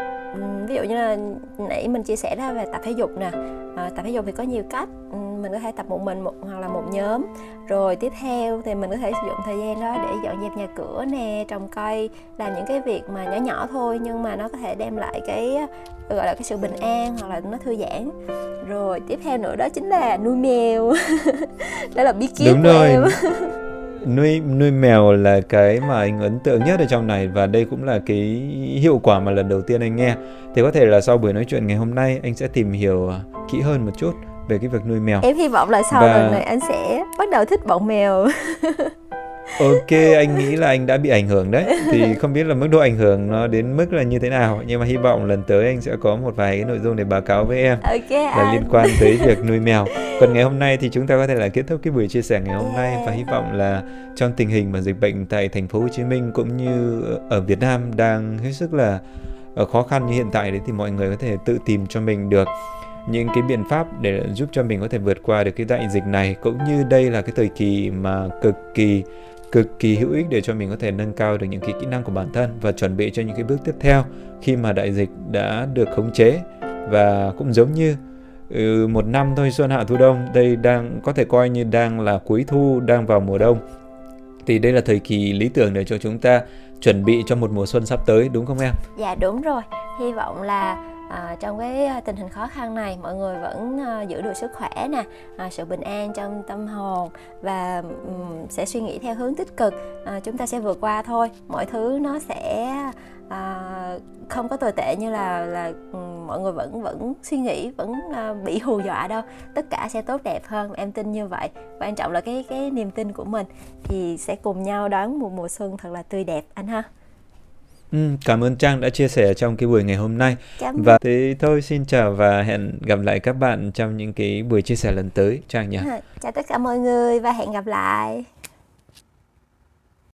Ví dụ như là nãy mình chia sẻ ra về tập thể dục nè. À, tập thể dục thì có nhiều cách. Mình có thể tập một mình một hoặc là một nhóm. Rồi tiếp theo thì mình có thể sử dụng thời gian đó để dọn dẹp nhà cửa nè trồng cây làm những cái việc mà nhỏ nhỏ thôi nhưng mà nó có thể đem lại cái gọi là cái sự bình an hoặc là nó thư giãn. Rồi tiếp theo nữa đó chính là nuôi mèo. Đó là bí kíp của rồi. em nuôi nuôi mèo là cái mà anh ấn tượng nhất ở trong này và đây cũng là cái hiệu quả mà lần đầu tiên anh nghe. Thì có thể là sau buổi nói chuyện ngày hôm nay anh sẽ tìm hiểu à, kỹ hơn một chút về cái việc nuôi mèo. Em hy vọng là sau và... lần này anh sẽ bắt đầu thích bọn mèo Ok, anh nghĩ là anh đã bị ảnh hưởng đấy. Thì không biết là mức độ ảnh hưởng nó đến mức là như thế nào. Nhưng mà hy vọng lần tới anh sẽ có một vài cái nội dung để báo cáo với em Ok là anh. liên quan tới việc nuôi mèo. Còn ngày hôm nay thì chúng ta có thể là kết thúc cái buổi chia sẻ ngày hôm nay và hy vọng là trong tình hình mà dịch bệnh tại thành phố Hồ Chí Minh cũng như ở Việt Nam đang hết sức là ờ, khó khăn như hiện tại đấy thì mọi người có thể tự tìm cho mình được những cái biện pháp để giúp cho mình có thể vượt qua được cái đại dịch này cũng như đây là cái thời kỳ mà cực kỳ cực kỳ hữu ích để cho mình có thể nâng cao được những cái kỹ năng của bản thân và chuẩn bị cho những cái bước tiếp theo khi mà đại dịch đã được khống chế. Và cũng giống như ừ, một năm thôi xuân hạ thu đông đây đang có thể coi như đang là cuối thu đang vào mùa đông. Thì đây là thời kỳ lý tưởng để cho chúng ta chuẩn bị cho một mùa xuân sắp tới đúng không em? Dạ đúng rồi. Hy vọng là à, trong cái à, tình hình khó khăn này mọi người vẫn à, giữ được sức khỏe nè à, sự bình an trong tâm hồn và um, sẽ suy nghĩ theo hướng tích cực. À, chúng ta sẽ vượt qua thôi. Mọi thứ nó sẽ à, không có tồi tệ như là là um, mọi người vẫn vẫn suy nghĩ vẫn à, bị hù dọa đâu. Tất cả sẽ tốt đẹp hơn em tin như vậy. Quan trọng là cái cái niềm tin của mình thì sẽ cùng nhau đón một mùa xuân thật là tươi đẹp anh ha. Ừ, cảm ơn Trang đã chia sẻ trong cái buổi ngày hôm nay. Cảm và thế thôi xin chào và hẹn gặp lại các bạn trong những cái buổi chia sẻ lần tới Trang nhé. Chào tất cả mọi người và hẹn gặp lại.